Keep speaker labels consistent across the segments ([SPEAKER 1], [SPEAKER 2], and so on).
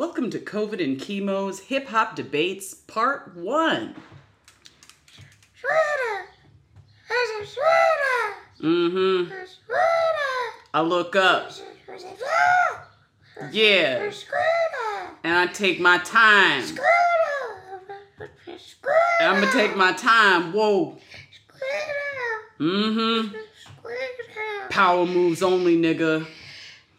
[SPEAKER 1] Welcome to COVID and Chemo's Hip Hop Debates Part 1.
[SPEAKER 2] Sweater. There's a sweater.
[SPEAKER 1] Mm hmm. I look up.
[SPEAKER 2] There's a sweater.
[SPEAKER 1] Yeah. And I take my time.
[SPEAKER 2] Sweater.
[SPEAKER 1] I'm gonna take my time. Whoa. Mm hmm. Power moves only, nigga.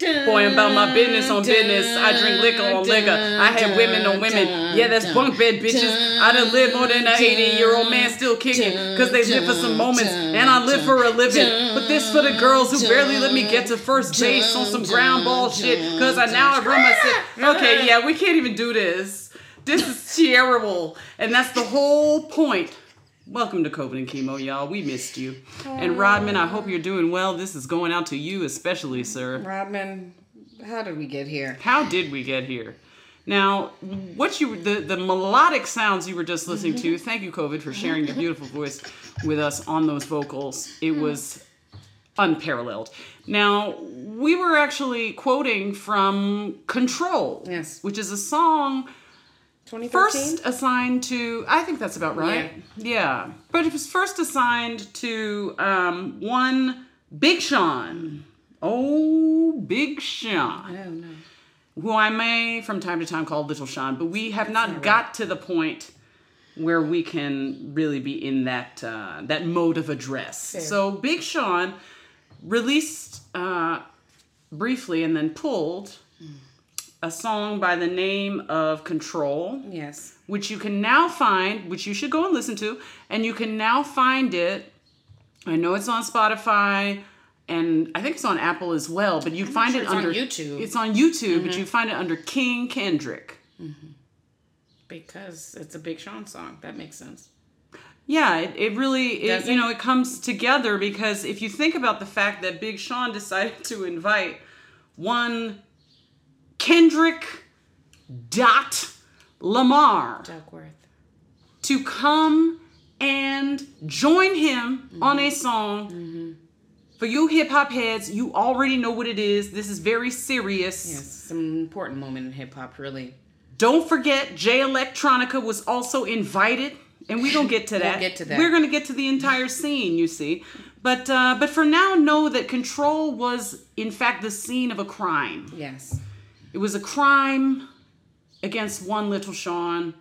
[SPEAKER 1] Boy, I'm about my business on business. I drink liquor on liquor. I had women on women. Yeah, that's bunk bed bitches. I done lived more than an 80 year old man still kicking. Cause they live for some moments and I live for a living. But this for the girls who barely let me get to first base on some ground ball shit. Cause I now I run myself. Okay, yeah, we can't even do this. This is terrible. And that's the whole point. Welcome to COVID and Chemo, y'all. We missed you. And oh. Rodman, I hope you're doing well. This is going out to you especially, sir.
[SPEAKER 3] Rodman, how did we get here?
[SPEAKER 1] How did we get here? Now, what you the the melodic sounds you were just listening to. Thank you, COVID, for sharing your beautiful voice with us on those vocals. It hmm. was unparalleled. Now, we were actually quoting from Control,
[SPEAKER 3] Yes.
[SPEAKER 1] which is a song
[SPEAKER 3] 2013?
[SPEAKER 1] first assigned to I think that's about right. Yeah. But it was first assigned to um, one Big Sean. Oh, Big Sean
[SPEAKER 3] No, no.
[SPEAKER 1] who I may from time to time call Little Sean, but we have not got to the point where we can really be in that uh, that mode of address. So Big Sean released uh, briefly and then pulled a song by the name of Control,
[SPEAKER 3] Yes.
[SPEAKER 1] which you can now find, which you should go and listen to, and you can now find it. I know it's on Spotify. And I think it's on Apple as well, but you find
[SPEAKER 3] sure
[SPEAKER 1] it
[SPEAKER 3] it's on
[SPEAKER 1] under
[SPEAKER 3] YouTube. Mm-hmm.
[SPEAKER 1] It's on YouTube, but you find it under King Kendrick.
[SPEAKER 3] Because it's a Big Sean song. That makes sense.
[SPEAKER 1] Yeah, it, it really, it, you know, it comes together because if you think about the fact that Big Sean decided to invite one Kendrick Dot Lamar
[SPEAKER 3] Duckworth.
[SPEAKER 1] to come and join him
[SPEAKER 3] Mm-hmm.
[SPEAKER 1] on a song. For you hip hop heads, you already know what it is. This is very serious.
[SPEAKER 3] Yes. an important moment in hip hop, really.
[SPEAKER 1] Don't forget, Jay Electronica was also invited, and we're gonna get to that.
[SPEAKER 3] get to that.
[SPEAKER 1] We're gonna get to the entire scene, you see. But uh, but for now, know that Control was in fact the scene of a crime.
[SPEAKER 3] Yes.
[SPEAKER 1] It was a crime against one little Sean,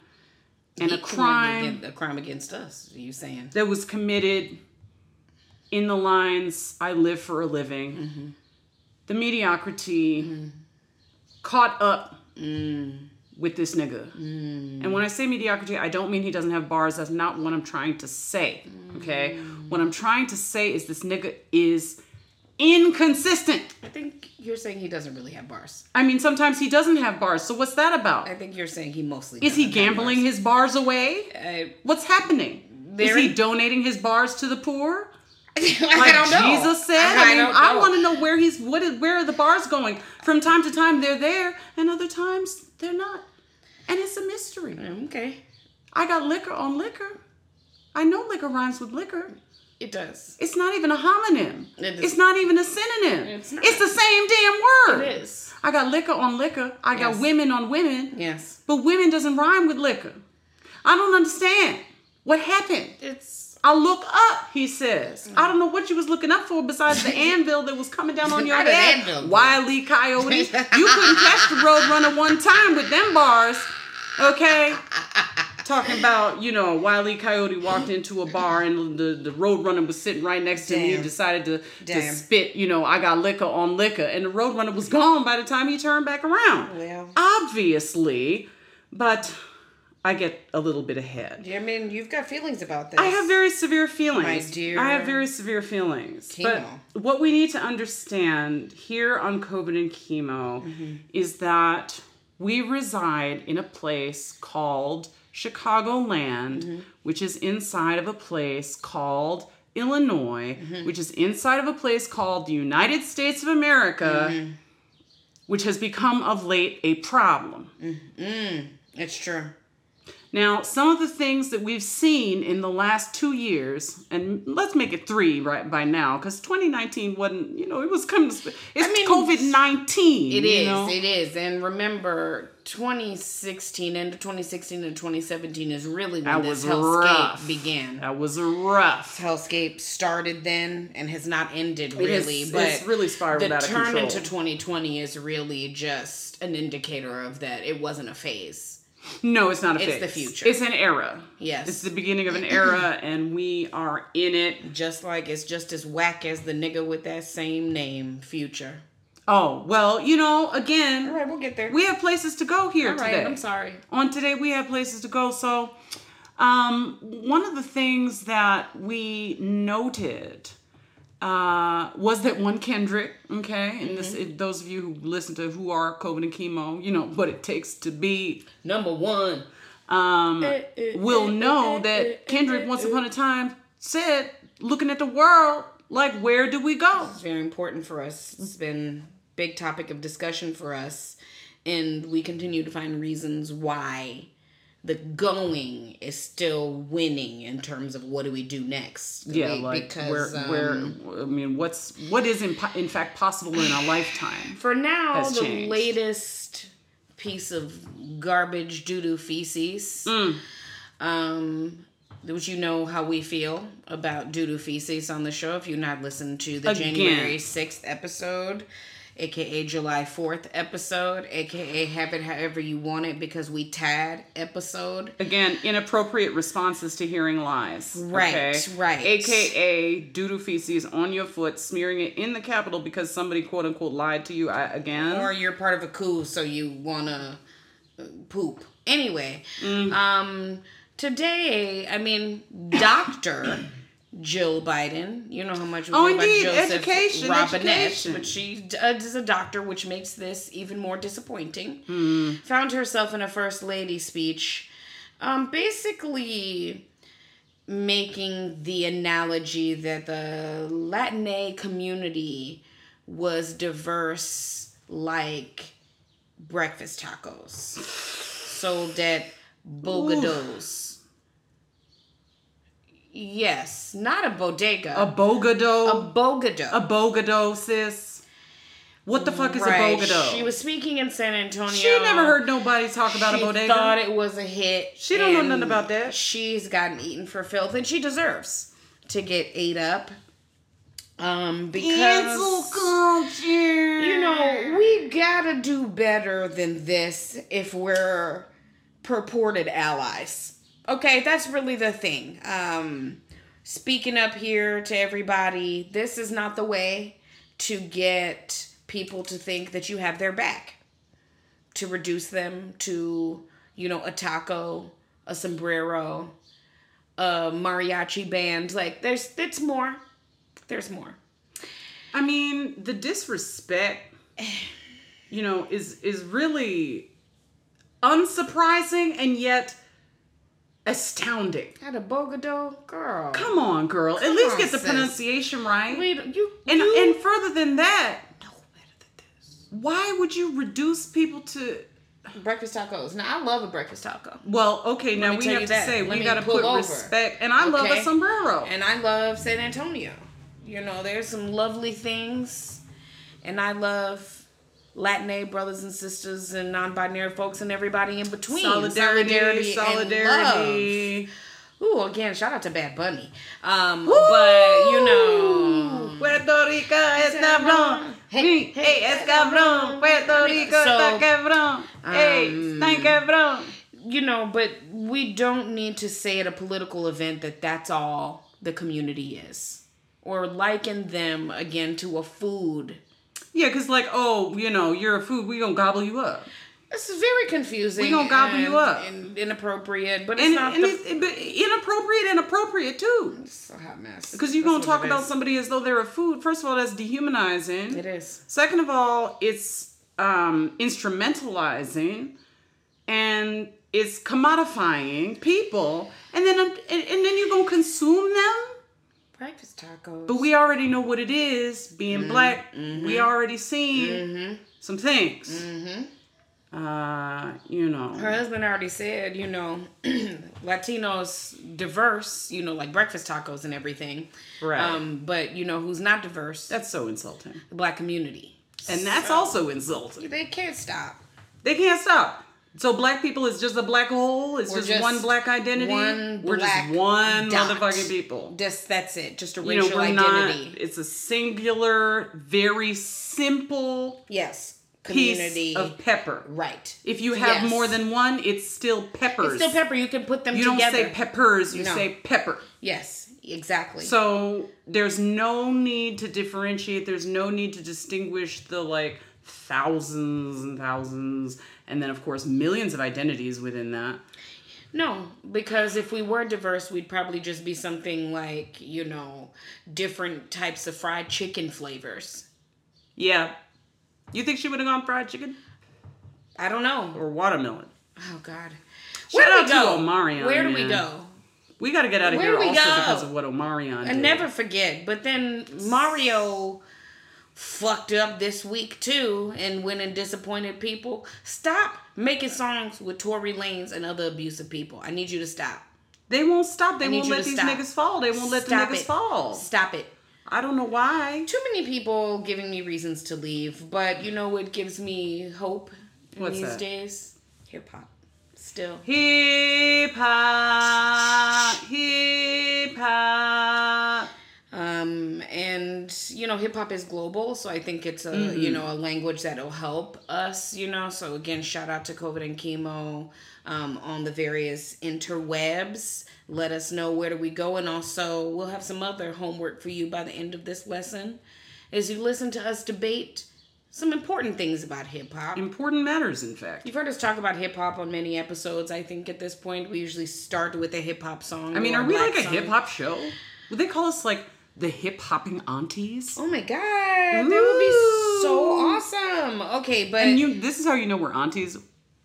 [SPEAKER 1] and a crime
[SPEAKER 3] against- A crime against us, are you saying?
[SPEAKER 1] that was committed in the lines "I live for a living."
[SPEAKER 3] Mm-hmm.
[SPEAKER 1] The mediocrity caught up
[SPEAKER 3] Mm.
[SPEAKER 1] with this nigga. And when I say mediocrity, I don't mean he doesn't have bars. That's not what I'm trying to say. Okay? What I'm trying to say is this nigga is inconsistent.
[SPEAKER 3] I think you're saying he doesn't really have bars.
[SPEAKER 1] I mean, sometimes he doesn't have bars. So what's that about?
[SPEAKER 3] I think you're saying he mostly
[SPEAKER 1] Is he gambling
[SPEAKER 3] bars.
[SPEAKER 1] his bars away?
[SPEAKER 3] I,
[SPEAKER 1] What's happening? Is he donating his bars to the poor?
[SPEAKER 3] I don't know.
[SPEAKER 1] Jesus said.
[SPEAKER 3] I,
[SPEAKER 1] I, mean, I want to know where he's what is where are the bars going? From time to time they're there, and other times they're not. And it's a mystery.
[SPEAKER 3] Okay.
[SPEAKER 1] I got liquor on liquor. I know liquor rhymes with liquor.
[SPEAKER 3] It does.
[SPEAKER 1] It's not even a homonym.
[SPEAKER 3] It
[SPEAKER 1] It's not even a synonym.
[SPEAKER 3] It's not.
[SPEAKER 1] the same damn word.
[SPEAKER 3] It is.
[SPEAKER 1] I got liquor on liquor. I got women on women.
[SPEAKER 3] Yes.
[SPEAKER 1] But women doesn't rhyme with liquor. I don't understand. What happened?
[SPEAKER 3] It's
[SPEAKER 1] I look up, he says. I don't know what you was looking up for besides the anvil that was coming down on your head.
[SPEAKER 3] anvil.
[SPEAKER 1] Wiley Coyote. You couldn't catch the Roadrunner one time with them bars. Okay? Talking about, you know, Wiley Coyote walked into a bar and the, the Roadrunner was sitting right next to him. He
[SPEAKER 3] Damn.
[SPEAKER 1] decided to, to spit, you know, I got liquor on liquor. And the Roadrunner was gone by the time he turned back around.
[SPEAKER 3] Well.
[SPEAKER 1] Obviously. But I get a little bit ahead.
[SPEAKER 3] I mean, you've got feelings about this.
[SPEAKER 1] I have very severe feelings.
[SPEAKER 3] My dear
[SPEAKER 1] I have very severe feelings.
[SPEAKER 3] Chemo.
[SPEAKER 1] But what we need to understand here on COVID and chemo
[SPEAKER 3] Mm-hmm.
[SPEAKER 1] is that we reside in a place called Chicagoland,
[SPEAKER 3] Mm-hmm.
[SPEAKER 1] which is inside of a place called Illinois,
[SPEAKER 3] Mm-hmm.
[SPEAKER 1] which is inside of a place called the United States of America,
[SPEAKER 3] Mm-hmm.
[SPEAKER 1] which has become of late a problem.
[SPEAKER 3] It's true.
[SPEAKER 1] Now, some of the things that we've seen in the last two years, and let's make it three right by now, because 2019 wasn't, you know, it was coming. It's
[SPEAKER 3] mean,
[SPEAKER 1] COVID 19.
[SPEAKER 3] It is.
[SPEAKER 1] Know?
[SPEAKER 3] It is. And remember, 2016 into 2016 and 2017 is really when
[SPEAKER 1] That
[SPEAKER 3] this
[SPEAKER 1] was
[SPEAKER 3] hellscape
[SPEAKER 1] rough.
[SPEAKER 3] began.
[SPEAKER 1] That was rough.
[SPEAKER 3] Hellscape started then and has not ended
[SPEAKER 1] It is-
[SPEAKER 3] really, but
[SPEAKER 1] it's really spiraled
[SPEAKER 3] the
[SPEAKER 1] out of
[SPEAKER 3] turn
[SPEAKER 1] control.
[SPEAKER 3] into 2020 is really just an indicator of that it wasn't a phase.
[SPEAKER 1] No, it's not a
[SPEAKER 3] It's
[SPEAKER 1] phase.
[SPEAKER 3] the future.
[SPEAKER 1] It's an era.
[SPEAKER 3] Yes.
[SPEAKER 1] It's the beginning of an era, and we are in it.
[SPEAKER 3] Just like it's just as whack as the nigga with that same name, Future.
[SPEAKER 1] Oh, well, you know, again,
[SPEAKER 3] right, we'll get there.
[SPEAKER 1] we have places to go here
[SPEAKER 3] All right,
[SPEAKER 1] today.
[SPEAKER 3] I'm sorry.
[SPEAKER 1] on today we have places to go so um, one of the things that we noted uh, was that one kendrick okay and this mm-hmm. if those of you who listen to who are covid and chemo you know what it takes to be
[SPEAKER 3] Number one.
[SPEAKER 1] um, eh, eh, will eh, know that kendrick once upon a time said looking at the world like where do we go
[SPEAKER 3] It's very important for us. It's been big topic of discussion for us, and we continue to find reasons why the going is still winning in terms of what do we do next.
[SPEAKER 1] yeah like where
[SPEAKER 3] um,
[SPEAKER 1] where i mean what's what is in, in fact possible in a lifetime
[SPEAKER 3] for now the
[SPEAKER 1] changed.
[SPEAKER 3] latest piece of garbage doo doo feces.
[SPEAKER 1] Mm.
[SPEAKER 3] Um, which you know how we feel about doo doo feces on the show. If you've not listened to the
[SPEAKER 1] Again.
[SPEAKER 3] January sixth episode, aka July fourth episode, aka Have It However You Want It because we tad episode.
[SPEAKER 1] Again, inappropriate responses to hearing lies.
[SPEAKER 3] Right,
[SPEAKER 1] okay?
[SPEAKER 3] right.
[SPEAKER 1] AKA doodoo feces on your foot, smearing it in the Capitol because somebody quote unquote lied to you I, again.
[SPEAKER 3] or you're part of a coup, so you wanna uh, poop. Anyway,
[SPEAKER 1] Mm.
[SPEAKER 3] um, today, I mean, Doctor Jill Biden. You know how much we
[SPEAKER 1] Oh,
[SPEAKER 3] about
[SPEAKER 1] indeed,
[SPEAKER 3] Joseph
[SPEAKER 1] education,
[SPEAKER 3] Robinette,
[SPEAKER 1] education.
[SPEAKER 3] but she d- uh, is a doctor, which makes this even more disappointing.
[SPEAKER 1] Hmm.
[SPEAKER 3] Found herself in a first lady speech, um, basically making the analogy that the Latinx community was diverse like breakfast tacos sold at Bogados. Yes, not a bodega.
[SPEAKER 1] a bogado.
[SPEAKER 3] a bogado.
[SPEAKER 1] A, bogado, sis. What the fuck is
[SPEAKER 3] Right.
[SPEAKER 1] a bogado?
[SPEAKER 3] She was speaking in San Antonio.
[SPEAKER 1] She never heard nobody talk about
[SPEAKER 3] she
[SPEAKER 1] a bodega.
[SPEAKER 3] She thought it was a hit.
[SPEAKER 1] She don't know nothing about that.
[SPEAKER 3] She's gotten eaten for filth, and she deserves to get ate up. Um, because
[SPEAKER 1] Cancel culture.
[SPEAKER 3] you know we gotta do better than this if we're purported allies. Okay, that's really the thing. Um, speaking up here to everybody, this is not the way to get people to think that you have their back. To reduce them to, you know, a taco, a sombrero, a mariachi band. Like there's it's more. There's more.
[SPEAKER 1] I mean, the disrespect, you know, is is really unsurprising and yet astounding.
[SPEAKER 3] At a bogado, girl.
[SPEAKER 1] Come on, girl. At least
[SPEAKER 3] on,
[SPEAKER 1] get the
[SPEAKER 3] sis.
[SPEAKER 1] pronunciation right.
[SPEAKER 3] Wait, you
[SPEAKER 1] and
[SPEAKER 3] you
[SPEAKER 1] and further than that,
[SPEAKER 3] know better than this.
[SPEAKER 1] why would you reduce people to
[SPEAKER 3] Breakfast tacos. Now I love a breakfast taco,
[SPEAKER 1] well, okay, now we have to
[SPEAKER 3] that.
[SPEAKER 1] say
[SPEAKER 3] Let
[SPEAKER 1] we gotta put
[SPEAKER 3] over.
[SPEAKER 1] respect and I love a sombrero.
[SPEAKER 3] and I love San Antonio. You know, there's some lovely things, and I love Latinx brothers and sisters and non-binary folks and everybody in between.
[SPEAKER 1] solidarity,
[SPEAKER 3] love.
[SPEAKER 1] solidarity.
[SPEAKER 3] Ooh, again, shout out to Bad Bunny. Um, but you know,
[SPEAKER 1] Puerto Rico es cabrón.
[SPEAKER 3] Hey,
[SPEAKER 1] Hey, hey, es cabrón. Puerto Rico
[SPEAKER 3] So,
[SPEAKER 1] está cabrón. Hey,
[SPEAKER 3] um,
[SPEAKER 1] está cabrón.
[SPEAKER 3] you know, but we don't need to say at a political event that that's all the community is, or liken them again to a food.
[SPEAKER 1] Yeah, because like, oh, you know, you're a food, we gonna gobble you up.
[SPEAKER 3] This is very confusing.
[SPEAKER 1] We gonna gobble you up.
[SPEAKER 3] and inappropriate, but it's
[SPEAKER 1] And,
[SPEAKER 3] not
[SPEAKER 1] and
[SPEAKER 3] the
[SPEAKER 1] it's inappropriate and appropriate too.
[SPEAKER 3] it's a hot mess.
[SPEAKER 1] Because you're
[SPEAKER 3] That's
[SPEAKER 1] gonna talk about
[SPEAKER 3] is.
[SPEAKER 1] somebody as though they're a food. First of all, that's dehumanizing.
[SPEAKER 3] It is.
[SPEAKER 1] Second of all, it's um, instrumentalizing and it's commodifying people. And then and, and then you're gonna consume them.
[SPEAKER 3] Breakfast tacos.
[SPEAKER 1] But we already know what it is. Being black,
[SPEAKER 3] mm-hmm.
[SPEAKER 1] we already seen some things.
[SPEAKER 3] Mm-hmm.
[SPEAKER 1] Uh, you know.
[SPEAKER 3] Her husband already said, you know, Latinos diverse, you know, like breakfast tacos and everything.
[SPEAKER 1] Right.
[SPEAKER 3] Um, but you know who's not diverse?
[SPEAKER 1] That's so insulting.
[SPEAKER 3] the black community.
[SPEAKER 1] And that's also insulting.
[SPEAKER 3] They can't stop.
[SPEAKER 1] They can't stop. So black people is just a black hole. It's just,
[SPEAKER 3] just
[SPEAKER 1] one black identity.
[SPEAKER 3] one
[SPEAKER 1] We're
[SPEAKER 3] black
[SPEAKER 1] just one
[SPEAKER 3] dot.
[SPEAKER 1] motherfucking people.
[SPEAKER 3] Just that's it. Just a
[SPEAKER 1] You know,
[SPEAKER 3] racial identity.
[SPEAKER 1] not. It's a singular, very simple
[SPEAKER 3] yes.
[SPEAKER 1] piece
[SPEAKER 3] Community.
[SPEAKER 1] of pepper.
[SPEAKER 3] right.
[SPEAKER 1] If you have
[SPEAKER 3] Yes.
[SPEAKER 1] more than one, it's still peppers.
[SPEAKER 3] It's still pepper. You can put them
[SPEAKER 1] You
[SPEAKER 3] together.
[SPEAKER 1] don't say peppers. You
[SPEAKER 3] No.
[SPEAKER 1] say pepper.
[SPEAKER 3] Yes, exactly.
[SPEAKER 1] So there's no need to differentiate. There's no need to distinguish the like thousands and thousands, and then of course millions of identities within that.
[SPEAKER 3] no, because if we were diverse, we'd probably just be something like you know different types of fried chicken flavors.
[SPEAKER 1] Yeah. You think she would have gone fried chicken
[SPEAKER 3] I don't know.
[SPEAKER 1] or watermelon?
[SPEAKER 3] Oh God.
[SPEAKER 1] Shout
[SPEAKER 3] Where do
[SPEAKER 1] out
[SPEAKER 3] we
[SPEAKER 1] to
[SPEAKER 3] go?
[SPEAKER 1] Omarion,
[SPEAKER 3] Where do we go?
[SPEAKER 1] We got to get out of
[SPEAKER 3] Where
[SPEAKER 1] here
[SPEAKER 3] do we
[SPEAKER 1] also
[SPEAKER 3] go?
[SPEAKER 1] because of what Omarion
[SPEAKER 3] I
[SPEAKER 1] did.
[SPEAKER 3] never forget. But then Mario fucked up this week too and went and disappointed people. Stop making songs with Tory Lanez and other abusive people. I need you to stop.
[SPEAKER 1] They won't stop. They won't let these
[SPEAKER 3] stop.
[SPEAKER 1] niggas fall. They won't let
[SPEAKER 3] Stop
[SPEAKER 1] the niggas
[SPEAKER 3] it.
[SPEAKER 1] fall.
[SPEAKER 3] Stop it.
[SPEAKER 1] I don't know why.
[SPEAKER 3] Too many people giving me reasons to leave, but you know what gives me hope
[SPEAKER 1] What's
[SPEAKER 3] these
[SPEAKER 1] that?
[SPEAKER 3] days? Hip hop. Still.
[SPEAKER 1] Hip hop, hip hop.
[SPEAKER 3] um and you know hip hop is global so i think it's a
[SPEAKER 1] Mm-hmm.
[SPEAKER 3] you know a language that'll help us you know so again shout out to covid and chemo um, on the various interwebs let us know where do we go and also we'll have some other homework for you by the end of this lesson as you listen to us debate some important things about hip hop
[SPEAKER 1] Important matters, in fact.
[SPEAKER 3] You've heard us talk about hip hop on many episodes. I think at this point we usually start with a hip hop song.
[SPEAKER 1] I mean, are we like a hip hop show? Would they call us like the hip hopping aunties?
[SPEAKER 3] Oh my god, that would be so awesome. Okay, but
[SPEAKER 1] And you, this is how you know we're aunties.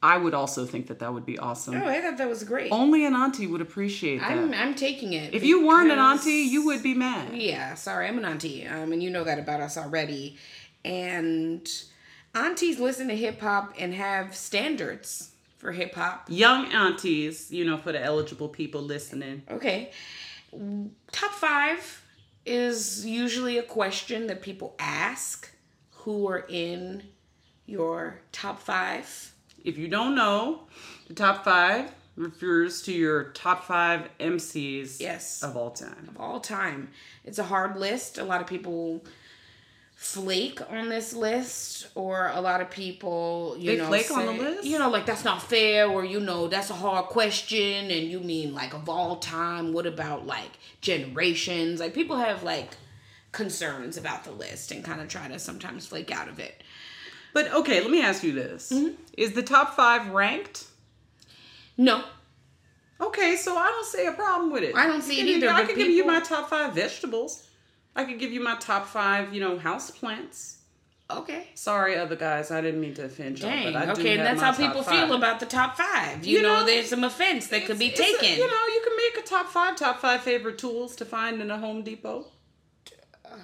[SPEAKER 1] I would also think that that would be awesome.
[SPEAKER 3] oh, I thought that was great.
[SPEAKER 1] Only an auntie would appreciate that.
[SPEAKER 3] I'm I'm taking it.
[SPEAKER 1] if you weren't an auntie, you would be mad.
[SPEAKER 3] Yeah, sorry, I'm an auntie. Um, and you know that about us already. And aunties listen to hip hop and have standards for hip hop.
[SPEAKER 1] Young aunties, you know, for the eligible people listening.
[SPEAKER 3] Okay. Top five is usually a question that people ask who are in your top five.
[SPEAKER 1] If you don't know, the top five refers to your top five MCs
[SPEAKER 3] Yes.
[SPEAKER 1] of all time.
[SPEAKER 3] of all time. It's a hard list. A lot of people flake on this list, or a lot of people, you
[SPEAKER 1] They
[SPEAKER 3] know,
[SPEAKER 1] flake on the list?
[SPEAKER 3] You know, like that's not fair, or you know, that's a hard question, and you mean like of all time. What about like generations? Like people have like concerns about the list and kind of try to sometimes flake out of it.
[SPEAKER 1] But okay, let me ask you this:
[SPEAKER 3] Mm-hmm.
[SPEAKER 1] Is the top five ranked?
[SPEAKER 3] No,
[SPEAKER 1] Okay, so I don't see a problem with it.
[SPEAKER 3] I don't see
[SPEAKER 1] You
[SPEAKER 3] it
[SPEAKER 1] can
[SPEAKER 3] either,
[SPEAKER 1] I could give you my top five vegetables. I could give you my top five, you know, house plants.
[SPEAKER 3] okay.
[SPEAKER 1] Sorry, other guys, I didn't mean to offend y'all,
[SPEAKER 3] Dang.
[SPEAKER 1] but I do
[SPEAKER 3] Okay, and that's how people
[SPEAKER 1] five.
[SPEAKER 3] feel about the top five. You,
[SPEAKER 1] You
[SPEAKER 3] know,
[SPEAKER 1] know,
[SPEAKER 3] there's some offense that could be
[SPEAKER 1] It's a-
[SPEAKER 3] taken.
[SPEAKER 1] you know, you can make a top five, top five favorite tools to find in a Home Depot.
[SPEAKER 3] Uh,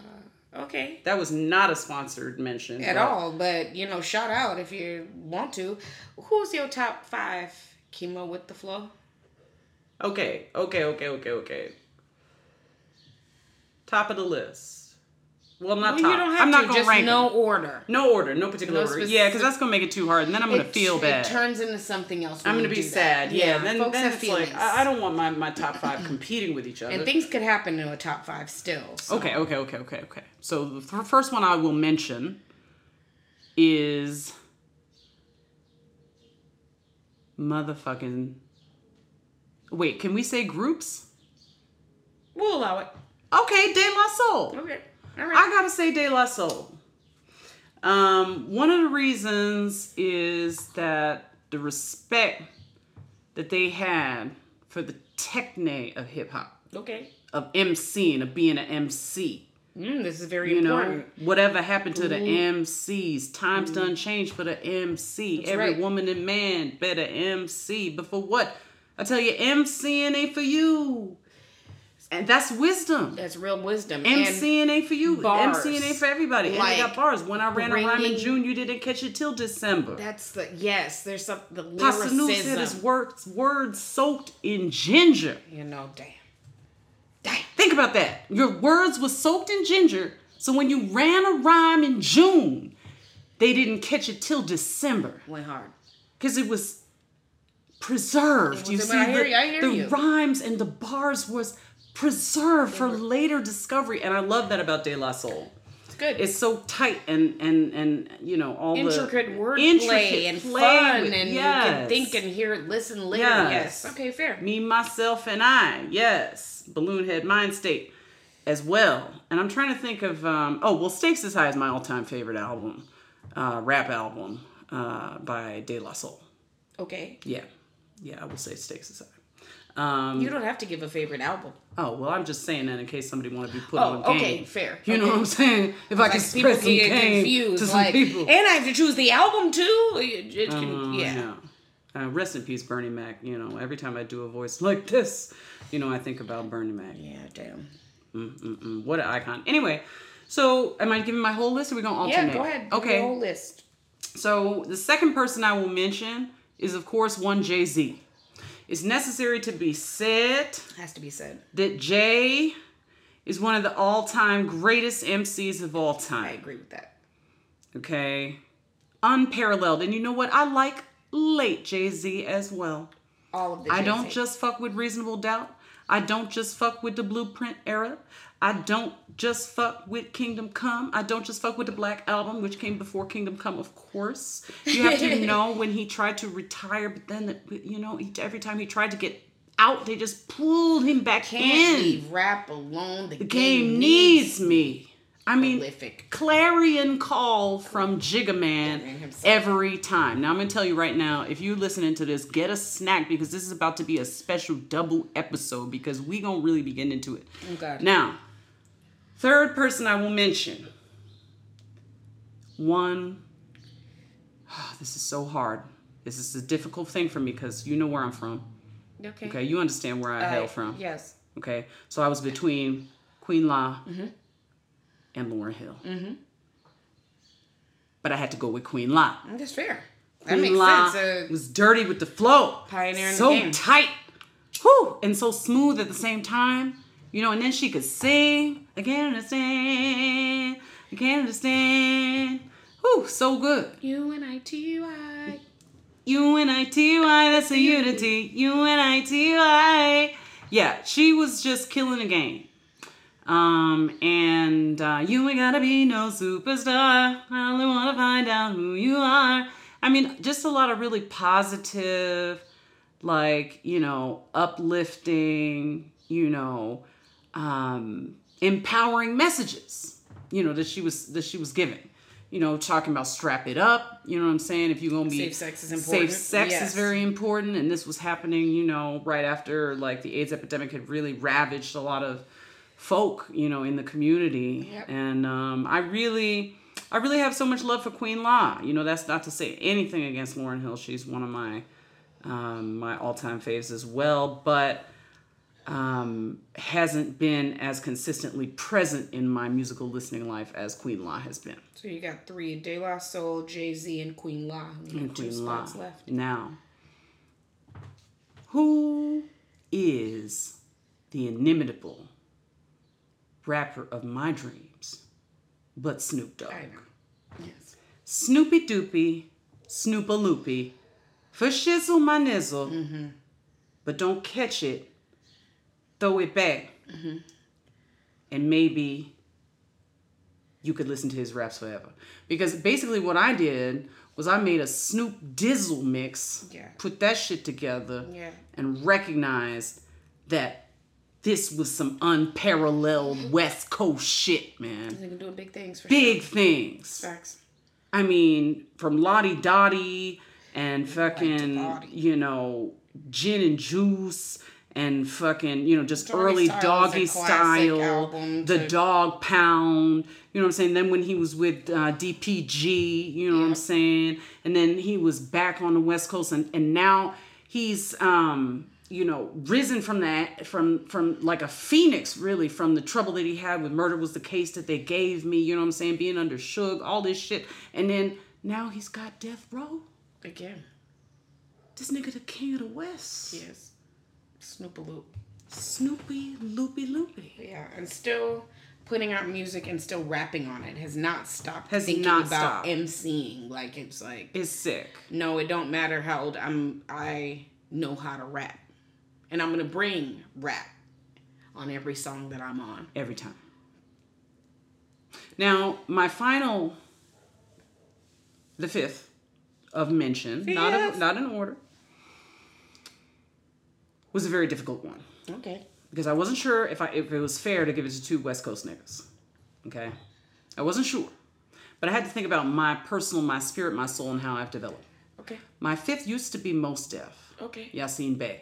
[SPEAKER 3] okay.
[SPEAKER 1] That was not a sponsored mention
[SPEAKER 3] at
[SPEAKER 1] but-
[SPEAKER 3] all. But you know, shout out if you want to. Who's your top five? Chemo with the flow.
[SPEAKER 1] Okay, okay, okay, okay, okay. Top of the list. Well, not
[SPEAKER 3] Well,
[SPEAKER 1] top.
[SPEAKER 3] you don't have
[SPEAKER 1] I'm not
[SPEAKER 3] to.
[SPEAKER 1] gonna
[SPEAKER 3] Just
[SPEAKER 1] rank
[SPEAKER 3] no
[SPEAKER 1] them.
[SPEAKER 3] order.
[SPEAKER 1] No order, no particular
[SPEAKER 3] No
[SPEAKER 1] order. Yeah, because that's gonna make it too hard, and then I'm gonna
[SPEAKER 3] It-
[SPEAKER 1] feel bad.
[SPEAKER 3] It turns into something else.
[SPEAKER 1] I'm gonna be sad.
[SPEAKER 3] that.
[SPEAKER 1] Yeah, then,
[SPEAKER 3] folks
[SPEAKER 1] then
[SPEAKER 3] have
[SPEAKER 1] it's
[SPEAKER 3] feelings.
[SPEAKER 1] like I, I don't want my, my top five competing with each other.
[SPEAKER 3] and things could happen in a top five still. so-
[SPEAKER 1] okay, okay, okay, okay, okay. So the th- first one I will mention is motherfucking. Wait, can we say groups?
[SPEAKER 3] We'll allow it.
[SPEAKER 1] Okay, De La Soul.
[SPEAKER 3] Okay. All
[SPEAKER 1] I gotta say De La Soul. Um, one of the reasons is that the respect that they had for the techne of hip hop,
[SPEAKER 3] okay.
[SPEAKER 1] of MCing, of being an MC.
[SPEAKER 3] Mm, this is very
[SPEAKER 1] You know, whatever happened to the MCs? Times done changed for the MC. Every
[SPEAKER 3] right.
[SPEAKER 1] woman and man better MC. But for what? I tell you, MCing ain't for you. And that's wisdom.
[SPEAKER 3] That's real wisdom.
[SPEAKER 1] MCing ain't for you.
[SPEAKER 3] bars.
[SPEAKER 1] MCing ain't for everybody. and they
[SPEAKER 3] Like,
[SPEAKER 1] got bars. When I ran a rhyme in June, you didn't catch it till December.
[SPEAKER 3] That's the yes. There's some the
[SPEAKER 1] Posdnuos said his words, words soaked in ginger.
[SPEAKER 3] You know, damn, damn.
[SPEAKER 1] Think about that. Your words were soaked in ginger. So when you ran a rhyme in June, they didn't catch it till December
[SPEAKER 3] Went hard.
[SPEAKER 1] because it was preserved.
[SPEAKER 3] It
[SPEAKER 1] you see,
[SPEAKER 3] I
[SPEAKER 1] the,
[SPEAKER 3] you, I
[SPEAKER 1] the rhymes and the bars was preserved for later discovery, and I love that about De La Soul.
[SPEAKER 3] It's good.
[SPEAKER 1] It's so tight and and and you know all
[SPEAKER 3] intricate
[SPEAKER 1] the
[SPEAKER 3] wordplay
[SPEAKER 1] intricate
[SPEAKER 3] and
[SPEAKER 1] play
[SPEAKER 3] fun,
[SPEAKER 1] with-
[SPEAKER 3] and you can think and hear listen later.
[SPEAKER 1] Yes.
[SPEAKER 3] Yes. Okay, fair.
[SPEAKER 1] Me, myself, and I. Yes, Balloon Head Mind State as well. And I'm trying to think of um, oh well, Stakes is High is my all time favorite album, uh, rap album uh, by De La Soul.
[SPEAKER 3] Okay.
[SPEAKER 1] Yeah, yeah, I will say Stakes is High. Um,
[SPEAKER 3] You don't have to give a favorite album.
[SPEAKER 1] oh well, I'm just saying that in case somebody want to be put
[SPEAKER 3] Oh,
[SPEAKER 1] on game.
[SPEAKER 3] Oh, okay, fair.
[SPEAKER 1] You know what I'm saying? If I can
[SPEAKER 3] people
[SPEAKER 1] spread some
[SPEAKER 3] get
[SPEAKER 1] game
[SPEAKER 3] confused.
[SPEAKER 1] to some
[SPEAKER 3] like,
[SPEAKER 1] people.
[SPEAKER 3] and I have to choose the album too. It, it can,
[SPEAKER 1] Oh,
[SPEAKER 3] yeah.
[SPEAKER 1] Uh, rest in peace, Bernie Mac. You know, every time I do a voice like this, you know, I think about Bernie Mac.
[SPEAKER 3] Yeah. Damn.
[SPEAKER 1] Mm-mm-mm. What an icon. Anyway, so am I giving my whole list or are we going to alternate? Yeah.
[SPEAKER 3] Go ahead.
[SPEAKER 1] Okay.
[SPEAKER 3] whole list.
[SPEAKER 1] So the second person I will mention is, of course, one Jay Z. It's necessary to be said
[SPEAKER 3] Has to be said.
[SPEAKER 1] that Jay is one of the all time greatest MCs of all time.
[SPEAKER 3] I agree with that.
[SPEAKER 1] Okay. Unparalleled. And you know what? I like late Jay Z as well.
[SPEAKER 3] All of the.
[SPEAKER 1] I don't just fuck with Reasonable Doubt. I don't just fuck with the Blueprint era. I don't just fuck with Kingdom Come. I don't just fuck with the Black Album, which came before Kingdom Come, of course. You have to know when he tried to retire, but then, you know, every time he tried to get out, they just pulled him back
[SPEAKER 3] Can't
[SPEAKER 1] in.
[SPEAKER 3] leave rap alone. The,
[SPEAKER 1] The game needs me. I mean,
[SPEAKER 3] prolific.
[SPEAKER 1] clarion call from Jigga Man every time. Now I'm gonna tell you right now, if you're listening to this, get a snack because this is about to be a special double episode because we gonna really be getting into it.
[SPEAKER 3] Oh, God.
[SPEAKER 1] Now, third person I will mention. One. this is so hard. This is a difficult thing for me because you know where I'm from.
[SPEAKER 3] Okay.
[SPEAKER 1] Okay, you understand where I
[SPEAKER 3] Uh,
[SPEAKER 1] hail from.
[SPEAKER 3] Yes.
[SPEAKER 1] Okay, so I was between Queen La
[SPEAKER 3] Mm-hmm.
[SPEAKER 1] And Lauryn Hill. But I had to go with Queen La.
[SPEAKER 3] That's fair. That
[SPEAKER 1] Queen
[SPEAKER 3] makes
[SPEAKER 1] La
[SPEAKER 3] sense. Uh,
[SPEAKER 1] was dirty with the flow.
[SPEAKER 3] Pioneer in the
[SPEAKER 1] so tight. Whew, and so smooth at the same time. You know, and then she could sing. I can't understand. I can't understand. Whew, so good.
[SPEAKER 3] U N I T Y.
[SPEAKER 1] U-N-I-T-Y, that's a unity. U-N-I-T-Y. Yeah, she was just killing the game. Um, and uh, you ain't gotta be no superstar. I only wanna find out who you are. I mean, just a lot of really positive, like, you know, uplifting, you know, um, empowering messages, you know, that she was that she was giving. You know, talking about strap it up, you know what I'm saying? If you're gonna be
[SPEAKER 3] Safe sex is important.
[SPEAKER 1] Safe sex
[SPEAKER 3] Yes.
[SPEAKER 1] is very important, and this was happening, you know, right after like the AIDS epidemic had really ravaged a lot of folk, you know, in the community.
[SPEAKER 3] Yep.
[SPEAKER 1] And um, I really, I really have so much love for Queen La. You know, that's not to say anything against Lauryn Hill. She's one of my um, my all time faves as well, but um, hasn't been as consistently present in my musical listening life as Queen La has been.
[SPEAKER 3] So you got three: De La Soul, Jay Z, and Queen La. You
[SPEAKER 1] and
[SPEAKER 3] have two
[SPEAKER 1] La.
[SPEAKER 3] spots left.
[SPEAKER 1] Now, who is the inimitable rapper of my dreams but Snoop Dogg?
[SPEAKER 3] I know. Yes.
[SPEAKER 1] Snoopy Doopy, Snoopa Loopy, for shizzle my nizzle,
[SPEAKER 3] Mm-hmm.
[SPEAKER 1] but don't catch it, throw it back,
[SPEAKER 3] Mm-hmm.
[SPEAKER 1] and maybe you could listen to his raps forever. Because basically, what I did was I made a Snoop Dizzle mix,
[SPEAKER 3] Yeah.
[SPEAKER 1] put that shit together,
[SPEAKER 3] Yeah.
[SPEAKER 1] and recognized that this was some unparalleled West Coast shit, man.
[SPEAKER 3] Nigga doing big things for
[SPEAKER 1] Big
[SPEAKER 3] sure.
[SPEAKER 1] things.
[SPEAKER 3] Facts.
[SPEAKER 1] I mean, from Lodi Dodi and fucking, you know, gin and juice and fucking, you know, just early doggy style, the
[SPEAKER 3] to-
[SPEAKER 1] dog pound, you know what I'm saying? Then when he was with uh, DPG, you know what I'm saying? And then he was back on the West Coast and, and now he's um you know, risen from that, from from like a phoenix, really, from the trouble that he had with murder was the case that they gave me. You know what I'm saying? Being under Suge, all this shit, and then now he's got death row.
[SPEAKER 3] Again.
[SPEAKER 1] This nigga the king of the west.
[SPEAKER 3] Yes. Snoopaloop.
[SPEAKER 1] Snoopy, loopy, loopy.
[SPEAKER 3] Yeah, and still putting out music and still rapping on it has not stopped
[SPEAKER 1] Has
[SPEAKER 3] thinking
[SPEAKER 1] not
[SPEAKER 3] about
[SPEAKER 1] stopped.
[SPEAKER 3] emceeing. Like it's like
[SPEAKER 1] It's sick.
[SPEAKER 3] no, it don't matter how old I'm. I know how to rap, and I'm gonna bring rap on every song that I'm on.
[SPEAKER 1] every time. Now, my final, the fifth of mention, not a, not in order, was a very difficult one
[SPEAKER 3] Okay.
[SPEAKER 1] because I wasn't sure if I if it was fair to give it to two West Coast niggas. Okay, I wasn't sure, but I had to think about my personal, my spirit, my soul, and how I've developed.
[SPEAKER 3] Okay.
[SPEAKER 1] My fifth used to be Mos Def,
[SPEAKER 3] Okay.
[SPEAKER 1] Yasin Bey.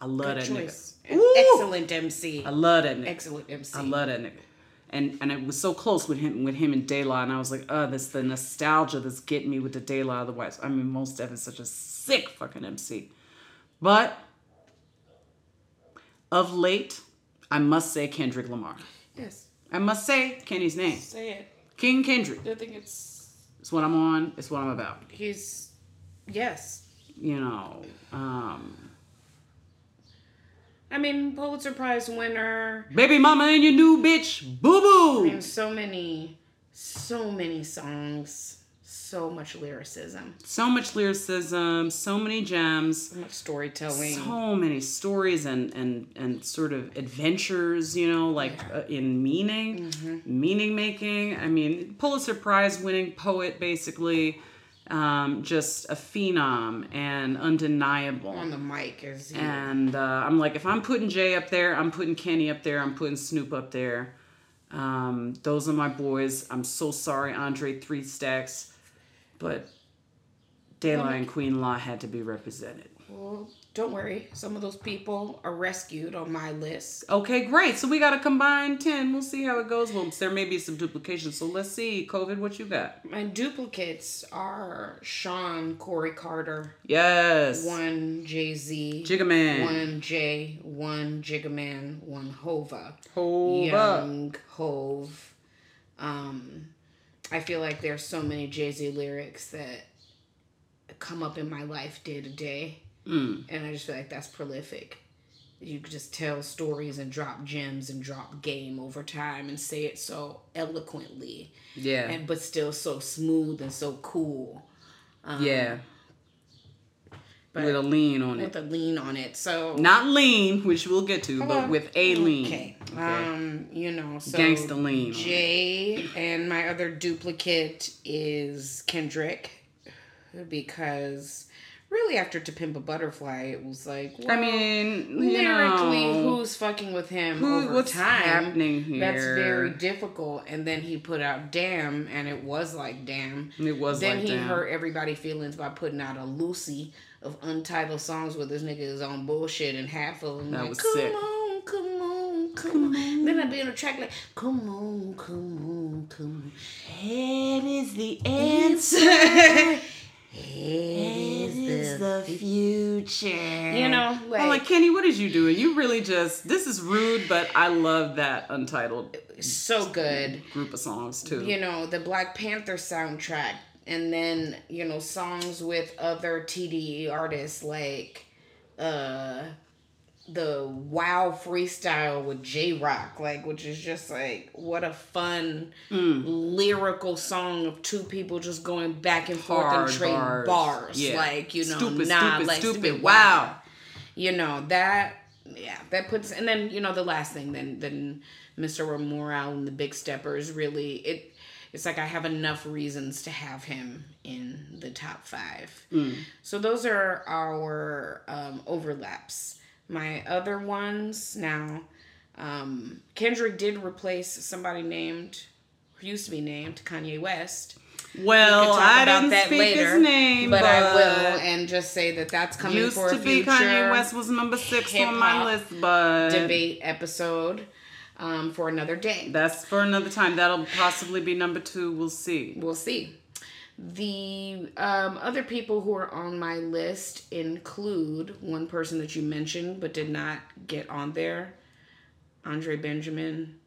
[SPEAKER 1] I love
[SPEAKER 3] Good
[SPEAKER 1] that
[SPEAKER 3] choice.
[SPEAKER 1] nigga.
[SPEAKER 3] Excellent MC.
[SPEAKER 1] I love that nigga.
[SPEAKER 3] Excellent MC.
[SPEAKER 1] I love that nigga. And and it was so close with him with him and De La, and I was like, oh, this the nostalgia that's getting me with the De La. Otherwise. I mean, Mos Def is such a sick fucking MC. But of late, I must say Kendrick Lamar.
[SPEAKER 3] Yes.
[SPEAKER 1] I must say Kenny's name.
[SPEAKER 3] Say it.
[SPEAKER 1] King Kendrick.
[SPEAKER 3] I think it's
[SPEAKER 1] It's what I'm on. It's what I'm about.
[SPEAKER 3] he's yes.
[SPEAKER 1] You know. Um,
[SPEAKER 3] I mean, Pulitzer Prize winner.
[SPEAKER 1] Baby mama and your new bitch. Boo boo.
[SPEAKER 3] And so many, so many songs, so much lyricism,
[SPEAKER 1] So much lyricism, so many gems.
[SPEAKER 3] so much storytelling.
[SPEAKER 1] so many stories and and and sort of adventures you know like uh, in meaning meaning making i mean pulitzer prize winning poet basically um, just a phenom and undeniable.
[SPEAKER 3] On the mic is he,
[SPEAKER 1] and uh, i'm like if i'm putting jay up there i'm putting kenny up there i'm putting snoop up there. Um, those are my boys. I'm so sorry andre three stacks but La and Queen Law had to be represented.
[SPEAKER 3] well, don't worry. Some of those people are rescued on my list.
[SPEAKER 1] Okay, great. So we got a combined 10. We'll see how it goes. Well, there may be some duplication. So let's see. COVID, what you got?
[SPEAKER 3] My duplicates are Shawn, Corey Carter,
[SPEAKER 1] Yes.
[SPEAKER 3] one Jay Z,
[SPEAKER 1] Jigga Man.
[SPEAKER 3] one Jay, one Jigga Man, one Hova.
[SPEAKER 1] Hova.
[SPEAKER 3] Young Hove. Um, I feel like there's so many Jay Z lyrics that come up in my life day to day,
[SPEAKER 1] Mm.
[SPEAKER 3] and I just feel like that's prolific. You could just tell stories and drop gems and drop game over time and say it so eloquently,
[SPEAKER 1] Yeah.
[SPEAKER 3] and but still so smooth and so cool. Um,
[SPEAKER 1] yeah.
[SPEAKER 3] but
[SPEAKER 1] With a lean on
[SPEAKER 3] with
[SPEAKER 1] it.
[SPEAKER 3] With a lean on it. So
[SPEAKER 1] Not lean, which we'll get to, but with a lean.
[SPEAKER 3] Okay. Um, you know, so
[SPEAKER 1] Gangsta lean.
[SPEAKER 3] Jay and my other duplicate is Kendrick because really after To Pimp a Butterfly, it was like, well,
[SPEAKER 1] I mean, you
[SPEAKER 3] lyrically,
[SPEAKER 1] know,
[SPEAKER 3] who's fucking with him
[SPEAKER 1] who-
[SPEAKER 3] over
[SPEAKER 1] what's
[SPEAKER 3] time?
[SPEAKER 1] happening here?
[SPEAKER 3] That's very difficult. And then he put out Damn, and it was like Damn.
[SPEAKER 1] It was
[SPEAKER 3] Then
[SPEAKER 1] like
[SPEAKER 3] he
[SPEAKER 1] damn.
[SPEAKER 3] hurt everybody' feelings by putting out a Lucy of untitled songs where this nigga is on bullshit and half of them
[SPEAKER 1] That
[SPEAKER 3] like,
[SPEAKER 1] was
[SPEAKER 3] come
[SPEAKER 1] sick.
[SPEAKER 3] on, come on, come on. Then I'd be on a track like, come on, come on, come on.
[SPEAKER 1] Head is the
[SPEAKER 3] Answer.
[SPEAKER 1] Head is the future.
[SPEAKER 3] You know, like,
[SPEAKER 1] I'm like, Kenny, what is you doing? You really just, this is rude, but I love that untitled
[SPEAKER 3] so good.
[SPEAKER 1] group of songs too.
[SPEAKER 3] you know the black panther soundtrack and then you know songs with other tde artists like uh the wow freestyle with Jay Rock like which is just like what a fun
[SPEAKER 1] Mm.
[SPEAKER 3] lyrical song of two people just going back and forth
[SPEAKER 1] Hard
[SPEAKER 3] and trading
[SPEAKER 1] bars.
[SPEAKER 3] bars,
[SPEAKER 1] Yeah.
[SPEAKER 3] like you know
[SPEAKER 1] Stupid,
[SPEAKER 3] nah,
[SPEAKER 1] stupid,
[SPEAKER 3] like,
[SPEAKER 1] stupid, wow.
[SPEAKER 3] you know that yeah that puts and then you know the last thing then then mr Morale and the big steppers really it it's like i have enough reasons to have him in the top five so those are our um, overlaps my other ones now um, kendrick did replace somebody named who used to be named kanye west
[SPEAKER 1] Well,
[SPEAKER 3] talk
[SPEAKER 1] I
[SPEAKER 3] about
[SPEAKER 1] didn't
[SPEAKER 3] that
[SPEAKER 1] speak
[SPEAKER 3] later,
[SPEAKER 1] his name,
[SPEAKER 3] but,
[SPEAKER 1] but,
[SPEAKER 3] I will and just say that that's coming
[SPEAKER 1] used
[SPEAKER 3] for
[SPEAKER 1] to be Kanye West was number six on my list, but
[SPEAKER 3] debate episode um, for another day.
[SPEAKER 1] that's for another time. That'll possibly be number two. We'll see.
[SPEAKER 3] We'll see. The um, other people who are on my list include one person that you mentioned but did not get on there, Andre Benjamin,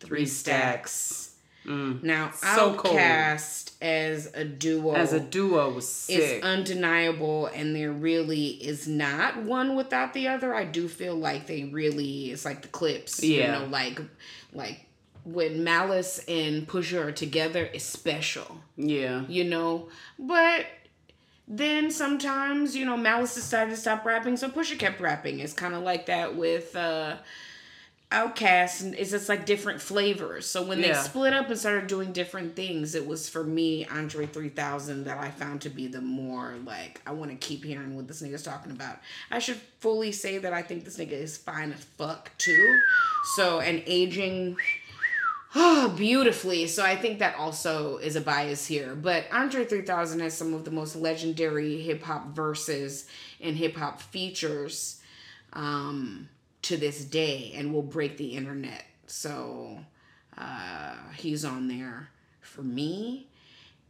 [SPEAKER 1] Three stacks. Mm.
[SPEAKER 3] Now,
[SPEAKER 1] So cold.
[SPEAKER 3] OutKast as a duo
[SPEAKER 1] As a duo was sick.
[SPEAKER 3] is undeniable, and there really is not one without the other. I do feel like they really it's like the Clipse,
[SPEAKER 1] Yeah.
[SPEAKER 3] You know, like like when Malice and Pusha are together is special,
[SPEAKER 1] yeah.
[SPEAKER 3] you know. But then sometimes you know Malice decided to stop rapping, so Pusha kept rapping. It's kind of like that with. uh OutKast and it's just like different flavors. So when they split up and started doing different things, it was for me Andre 3000 that I found to be the more like I want to keep hearing what this nigga's talking about. I should fully say that I think this nigga is fine as fuck too. So and aging oh, beautifully. So I think that also is a bias here. But Andre 3000 has some of the most legendary hip hop verses and hip hop features um, to this day and will break the internet. So uh, he's on there for me.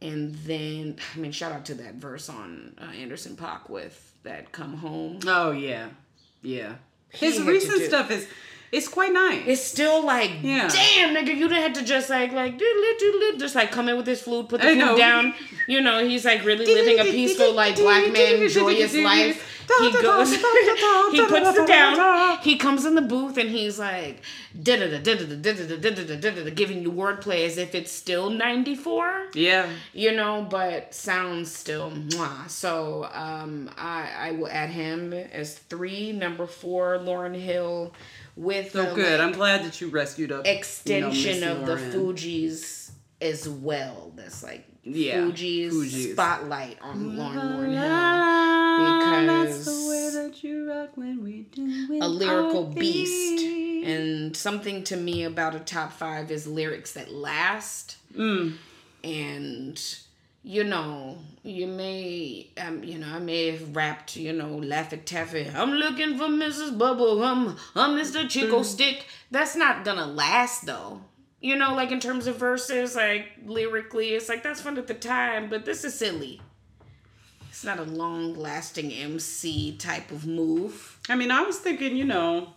[SPEAKER 3] And then, I mean, shout out to that verse on uh, Anderson .Paak with that "Come Home."
[SPEAKER 1] Oh yeah. Yeah. His recent stuff is it's quite nice.
[SPEAKER 3] It's still like,
[SPEAKER 1] yeah.
[SPEAKER 3] damn, nigga, you didn't have to just like, like, just like come in with this flute, put the flute down. You know, he's like really living a peaceful, like black man, joyous life. He goes, he puts it down. He comes in the booth and he's like, giving you wordplay as if it's still 94.
[SPEAKER 1] Yeah.
[SPEAKER 3] You know, but sounds still mwah. So um, I, I will add him as three. Number four, Lauryn Hill with
[SPEAKER 1] So
[SPEAKER 3] the,
[SPEAKER 1] good.
[SPEAKER 3] like,
[SPEAKER 1] I'm glad that you rescued up.
[SPEAKER 3] extension
[SPEAKER 1] you know,
[SPEAKER 3] of the
[SPEAKER 1] Lauryn.
[SPEAKER 3] Fugees as well. That's like
[SPEAKER 1] Yeah,
[SPEAKER 3] Fugees,
[SPEAKER 1] Fugees.
[SPEAKER 3] spotlight on Lauryn Lauryn Hill. because
[SPEAKER 1] That's the way that you rock when we do it
[SPEAKER 3] a lyrical beast. And something to me about a top five is lyrics that last.
[SPEAKER 1] Mm.
[SPEAKER 3] and you know you may um you know i may have rapped you know laffy taffy i'm looking for mrs bubblegum i'm mr chico stick that's not gonna last though you know like in terms of verses like lyrically it's like that's fun at the time but this is silly it's not a long lasting mc type of move
[SPEAKER 1] I mean, I was thinking, you know,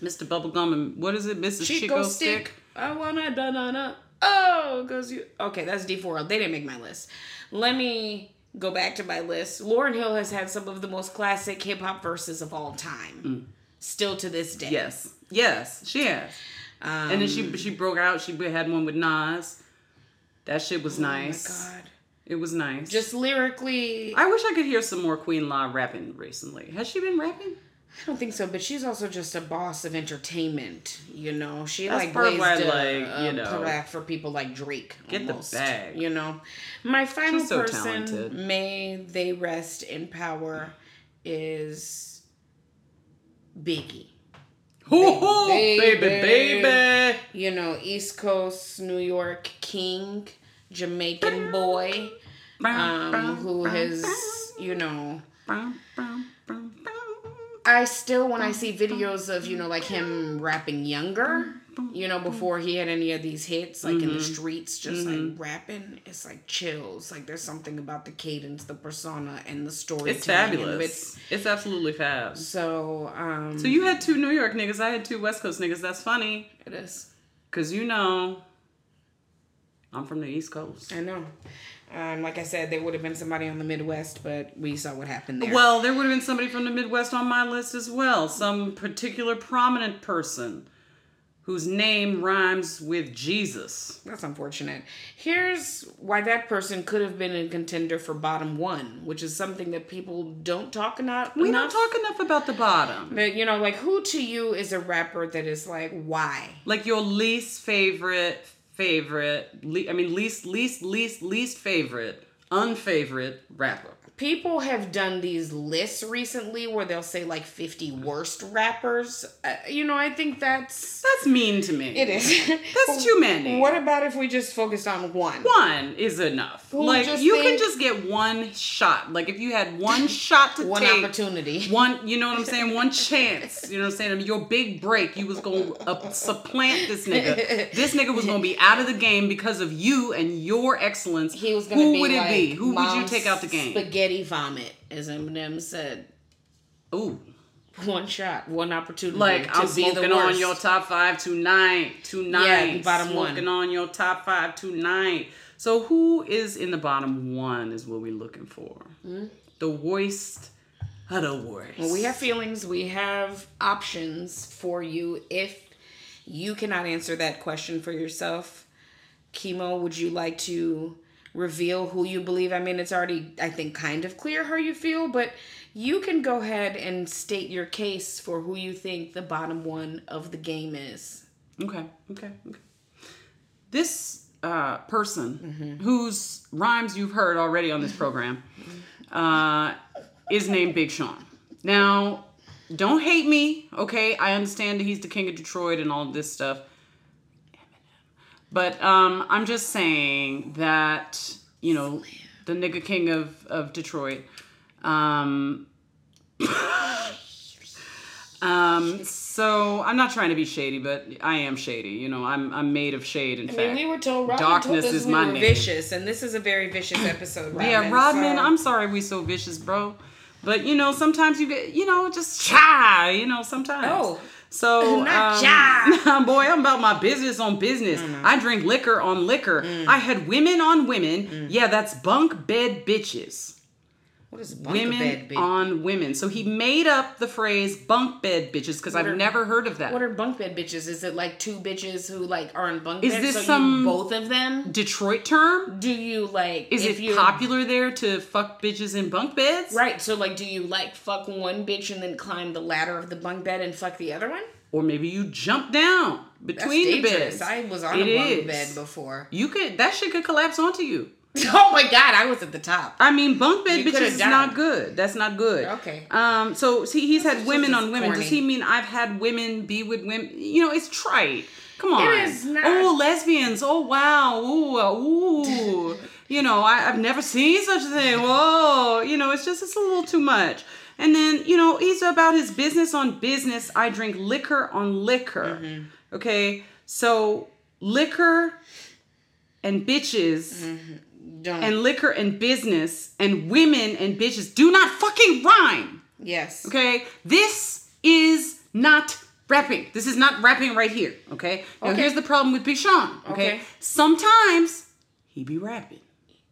[SPEAKER 1] Mr. Bubblegum and what is it, Mrs. Chico, Stick?
[SPEAKER 3] I wanna da da da. Oh, cause you. Okay, that's D4L. They didn't make my list. Let me go back to my list. Lauryn Hill has had some of the most classic hip hop verses of all time. Still to this day.
[SPEAKER 1] Mm. Yes, yes, she has.
[SPEAKER 3] Um,
[SPEAKER 1] and then she she broke out. She had one with Nas. That shit was nice.
[SPEAKER 3] Oh my god.
[SPEAKER 1] It was nice.
[SPEAKER 3] Just lyrically,
[SPEAKER 1] I wish I could hear some more Queen Law rapping recently. Has she been rapping?
[SPEAKER 3] I don't think so, but she's also just a boss of entertainment. You know, she
[SPEAKER 1] That's
[SPEAKER 3] like
[SPEAKER 1] part why,
[SPEAKER 3] a,
[SPEAKER 1] like, you know,
[SPEAKER 3] for people like Drake.
[SPEAKER 1] get the bag.
[SPEAKER 3] You know, my final
[SPEAKER 1] so
[SPEAKER 3] person,
[SPEAKER 1] talented.
[SPEAKER 3] may they rest in power, is Biggie.
[SPEAKER 1] Hoo-hoo,
[SPEAKER 3] Baby.
[SPEAKER 1] baby, baby.
[SPEAKER 3] You know, East Coast, New York king, Jamaican boy, um, who has, you know, I still when I see videos of you know like him rapping younger, you know before he had any of these hits like in the
[SPEAKER 1] Mm-hmm.
[SPEAKER 3] streets, just like rapping, it's like chills. Like there's something about the cadence, the persona, and the story.
[SPEAKER 1] It's fabulous. It's, It's absolutely fab.
[SPEAKER 3] So um,
[SPEAKER 1] So you had two New York niggas. I had two West Coast niggas. That's funny.
[SPEAKER 3] it is.
[SPEAKER 1] Cause you know, I'm from the East Coast.
[SPEAKER 3] I know. Um, like I said, there would have been somebody on the Midwest, but we saw what happened there.
[SPEAKER 1] Well, there would have been somebody from the Midwest on my list as well. Some particular prominent person whose name rhymes with Jesus.
[SPEAKER 3] That's unfortunate. Here's why that person could have been a contender for bottom one, which is something that people don't talk enough.
[SPEAKER 1] We
[SPEAKER 3] enough.
[SPEAKER 1] don't talk enough about the bottom.
[SPEAKER 3] But you know, like who to you is a rapper that is like why?
[SPEAKER 1] Like your least favorite, favorite, le- I mean, least, least, least, least favorite unfavorite rapper.
[SPEAKER 3] People have done these lists recently where they'll say like 50 worst rappers. Uh, you know, I think that's.
[SPEAKER 1] That's mean to me.
[SPEAKER 3] It is.
[SPEAKER 1] That's too many.
[SPEAKER 3] What about if we just focused on one?
[SPEAKER 1] one is enough. Like you
[SPEAKER 3] think-
[SPEAKER 1] can just get one shot. Like if you had one shot to
[SPEAKER 3] One
[SPEAKER 1] take,
[SPEAKER 3] opportunity.
[SPEAKER 1] one, you know what I'm saying? One chance. You know what I'm saying? Your big break, you was gonna uh, supplant this nigga. This nigga was gonna be out of the game because of you and your excellence.
[SPEAKER 3] He was gonna
[SPEAKER 1] Who
[SPEAKER 3] be
[SPEAKER 1] would it be? Who would you take out the game?
[SPEAKER 3] Spaghetti vomit, as Eminem said.
[SPEAKER 1] Ooh,
[SPEAKER 3] One shot, one opportunity.
[SPEAKER 1] like I'm
[SPEAKER 3] be the
[SPEAKER 1] smoking on your top five tonight. Tonight,
[SPEAKER 3] Yeah, bottom one.
[SPEAKER 1] smoking on your top five tonight. So who is in the bottom one? Is what we're looking for. Hmm? The worst of the worst.
[SPEAKER 3] Well, we have feelings. We have options for you. If you cannot answer that question for yourself, Chemo, would you like to reveal who you believe? I mean, it's already, I think, kind of clear how you feel, but you can go ahead and state your case for who you think the bottom one of the game is.
[SPEAKER 1] Okay, okay, okay. This uh, person
[SPEAKER 3] Mm-hmm.
[SPEAKER 1] whose rhymes you've heard already on this program uh, is named Big Sean. Now, don't hate me, okay? I understand that he's the king of Detroit and all this stuff. But um, I'm just saying that, you know, the nigga king of, of Detroit. Um, um, so I'm not trying to be shady, but I am shady. You know, I'm I'm made of shade. In
[SPEAKER 3] I
[SPEAKER 1] fact,
[SPEAKER 3] mean, we were told Rodman
[SPEAKER 1] darkness
[SPEAKER 3] told
[SPEAKER 1] is
[SPEAKER 3] we
[SPEAKER 1] my name.
[SPEAKER 3] vicious, and this is a very vicious episode. Rodman,
[SPEAKER 1] yeah, Rodman.
[SPEAKER 3] so-
[SPEAKER 1] I'm sorry we so vicious, bro. But you know, sometimes you get, you know, just try. You know, sometimes.
[SPEAKER 3] Oh.
[SPEAKER 1] So,
[SPEAKER 3] Not
[SPEAKER 1] um, boy, I'm about my business on business.
[SPEAKER 3] Mm.
[SPEAKER 1] I drink liquor on liquor. I had women on women. Yeah, that's bunk bed bitches.
[SPEAKER 3] What is bunk
[SPEAKER 1] women
[SPEAKER 3] bed, bitch?
[SPEAKER 1] on women. So he made up the phrase bunk bed bitches because I've
[SPEAKER 3] are-
[SPEAKER 1] never heard of that.
[SPEAKER 3] What are bunk bed bitches? Is it like two bitches who like are in bunk
[SPEAKER 1] Is
[SPEAKER 3] beds?
[SPEAKER 1] this
[SPEAKER 3] so
[SPEAKER 1] some-
[SPEAKER 3] you both of them?
[SPEAKER 1] Detroit term?
[SPEAKER 3] Do you like?
[SPEAKER 1] Is it
[SPEAKER 3] you're-
[SPEAKER 1] popular there to fuck bitches in bunk beds?
[SPEAKER 3] Right. So like, do you like fuck one bitch and then climb the ladder of the bunk bed and fuck the other one?
[SPEAKER 1] Or maybe you jump down between the beds.
[SPEAKER 3] I was on
[SPEAKER 1] It
[SPEAKER 3] a bunk
[SPEAKER 1] is.
[SPEAKER 3] bed before.
[SPEAKER 1] You could that shit could collapse onto you.
[SPEAKER 3] Oh my god, I was at the top.
[SPEAKER 1] I mean, bunk bed bitches is
[SPEAKER 3] died.
[SPEAKER 1] not good. That's not good.
[SPEAKER 3] Okay.
[SPEAKER 1] Um. So see, he's had women on women. Does he mean I've had women be with women? You know, it's trite. Come on.
[SPEAKER 3] is not.
[SPEAKER 1] Oh, lesbians. Oh wow. Ooh. uh, Ooh. you know, I, I've never seen such a thing. Whoa. You know, it's just it's a little too much. And then you know he's about his business on business. I drink liquor on liquor.
[SPEAKER 3] Mm-hmm.
[SPEAKER 1] Okay. So liquor and bitches
[SPEAKER 3] Don't.
[SPEAKER 1] and liquor and business and women and bitches do not fucking rhyme.
[SPEAKER 3] yes.
[SPEAKER 1] Okay? This is not rapping. This is not rapping right here. Okay? Now
[SPEAKER 3] Okay.
[SPEAKER 1] here's the problem with Big Sean. Okay?
[SPEAKER 3] Okay.
[SPEAKER 1] Sometimes he be rapping.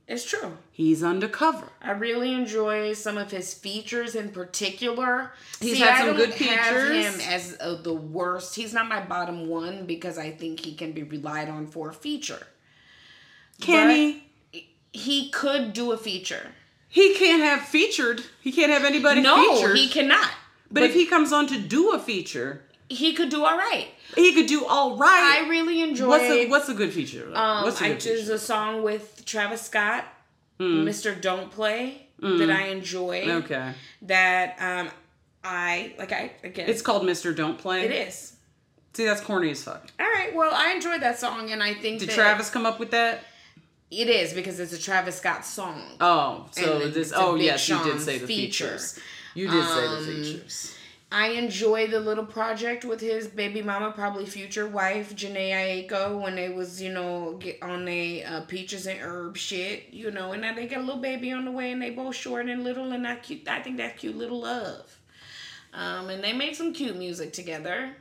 [SPEAKER 3] It's true.
[SPEAKER 1] He's undercover.
[SPEAKER 3] I really enjoy some of his features in particular.
[SPEAKER 1] He's
[SPEAKER 3] See,
[SPEAKER 1] had
[SPEAKER 3] I
[SPEAKER 1] some
[SPEAKER 3] don't
[SPEAKER 1] good
[SPEAKER 3] have
[SPEAKER 1] features.
[SPEAKER 3] him as uh, the worst. He's not my bottom one because I think he can be relied on for a feature.
[SPEAKER 1] Can
[SPEAKER 3] But-
[SPEAKER 1] he?
[SPEAKER 3] He could do a feature.
[SPEAKER 1] He can't have featured. He can't have anybody
[SPEAKER 3] No,
[SPEAKER 1] featured.
[SPEAKER 3] he cannot.
[SPEAKER 1] But, if he comes on to do a feature,
[SPEAKER 3] he could do all right.
[SPEAKER 1] he could do all right.
[SPEAKER 3] I really enjoyed.
[SPEAKER 1] what's a what's a good feature?
[SPEAKER 3] um,
[SPEAKER 1] what's a
[SPEAKER 3] I
[SPEAKER 1] good
[SPEAKER 3] there's
[SPEAKER 1] feature?
[SPEAKER 3] a song with Travis Scott,
[SPEAKER 1] Mm.
[SPEAKER 3] Mr. Don't Play, that I enjoy.
[SPEAKER 1] Okay.
[SPEAKER 3] That um, I like. I again,
[SPEAKER 1] It's called Mr. Don't Play.
[SPEAKER 3] it is.
[SPEAKER 1] See, that's corny as fuck.
[SPEAKER 3] All right. Well, I enjoyed that song, and I think
[SPEAKER 1] Did
[SPEAKER 3] that
[SPEAKER 1] Travis come up with that?
[SPEAKER 3] It is because it's a Travis Scott song.
[SPEAKER 1] Oh, so
[SPEAKER 3] And
[SPEAKER 1] this. Oh, yes, you did say the
[SPEAKER 3] feature.
[SPEAKER 1] features. You did say the
[SPEAKER 3] Um,
[SPEAKER 1] features.
[SPEAKER 3] I enjoy the little project with his baby mama, probably future wife, Jhené Aiko, when they was, you know, get on a uh, peaches and herb shit, you know, and now they got a little baby on the way, and they both short and little, and that cute. I think that cute little love. Um, and they make some cute music together.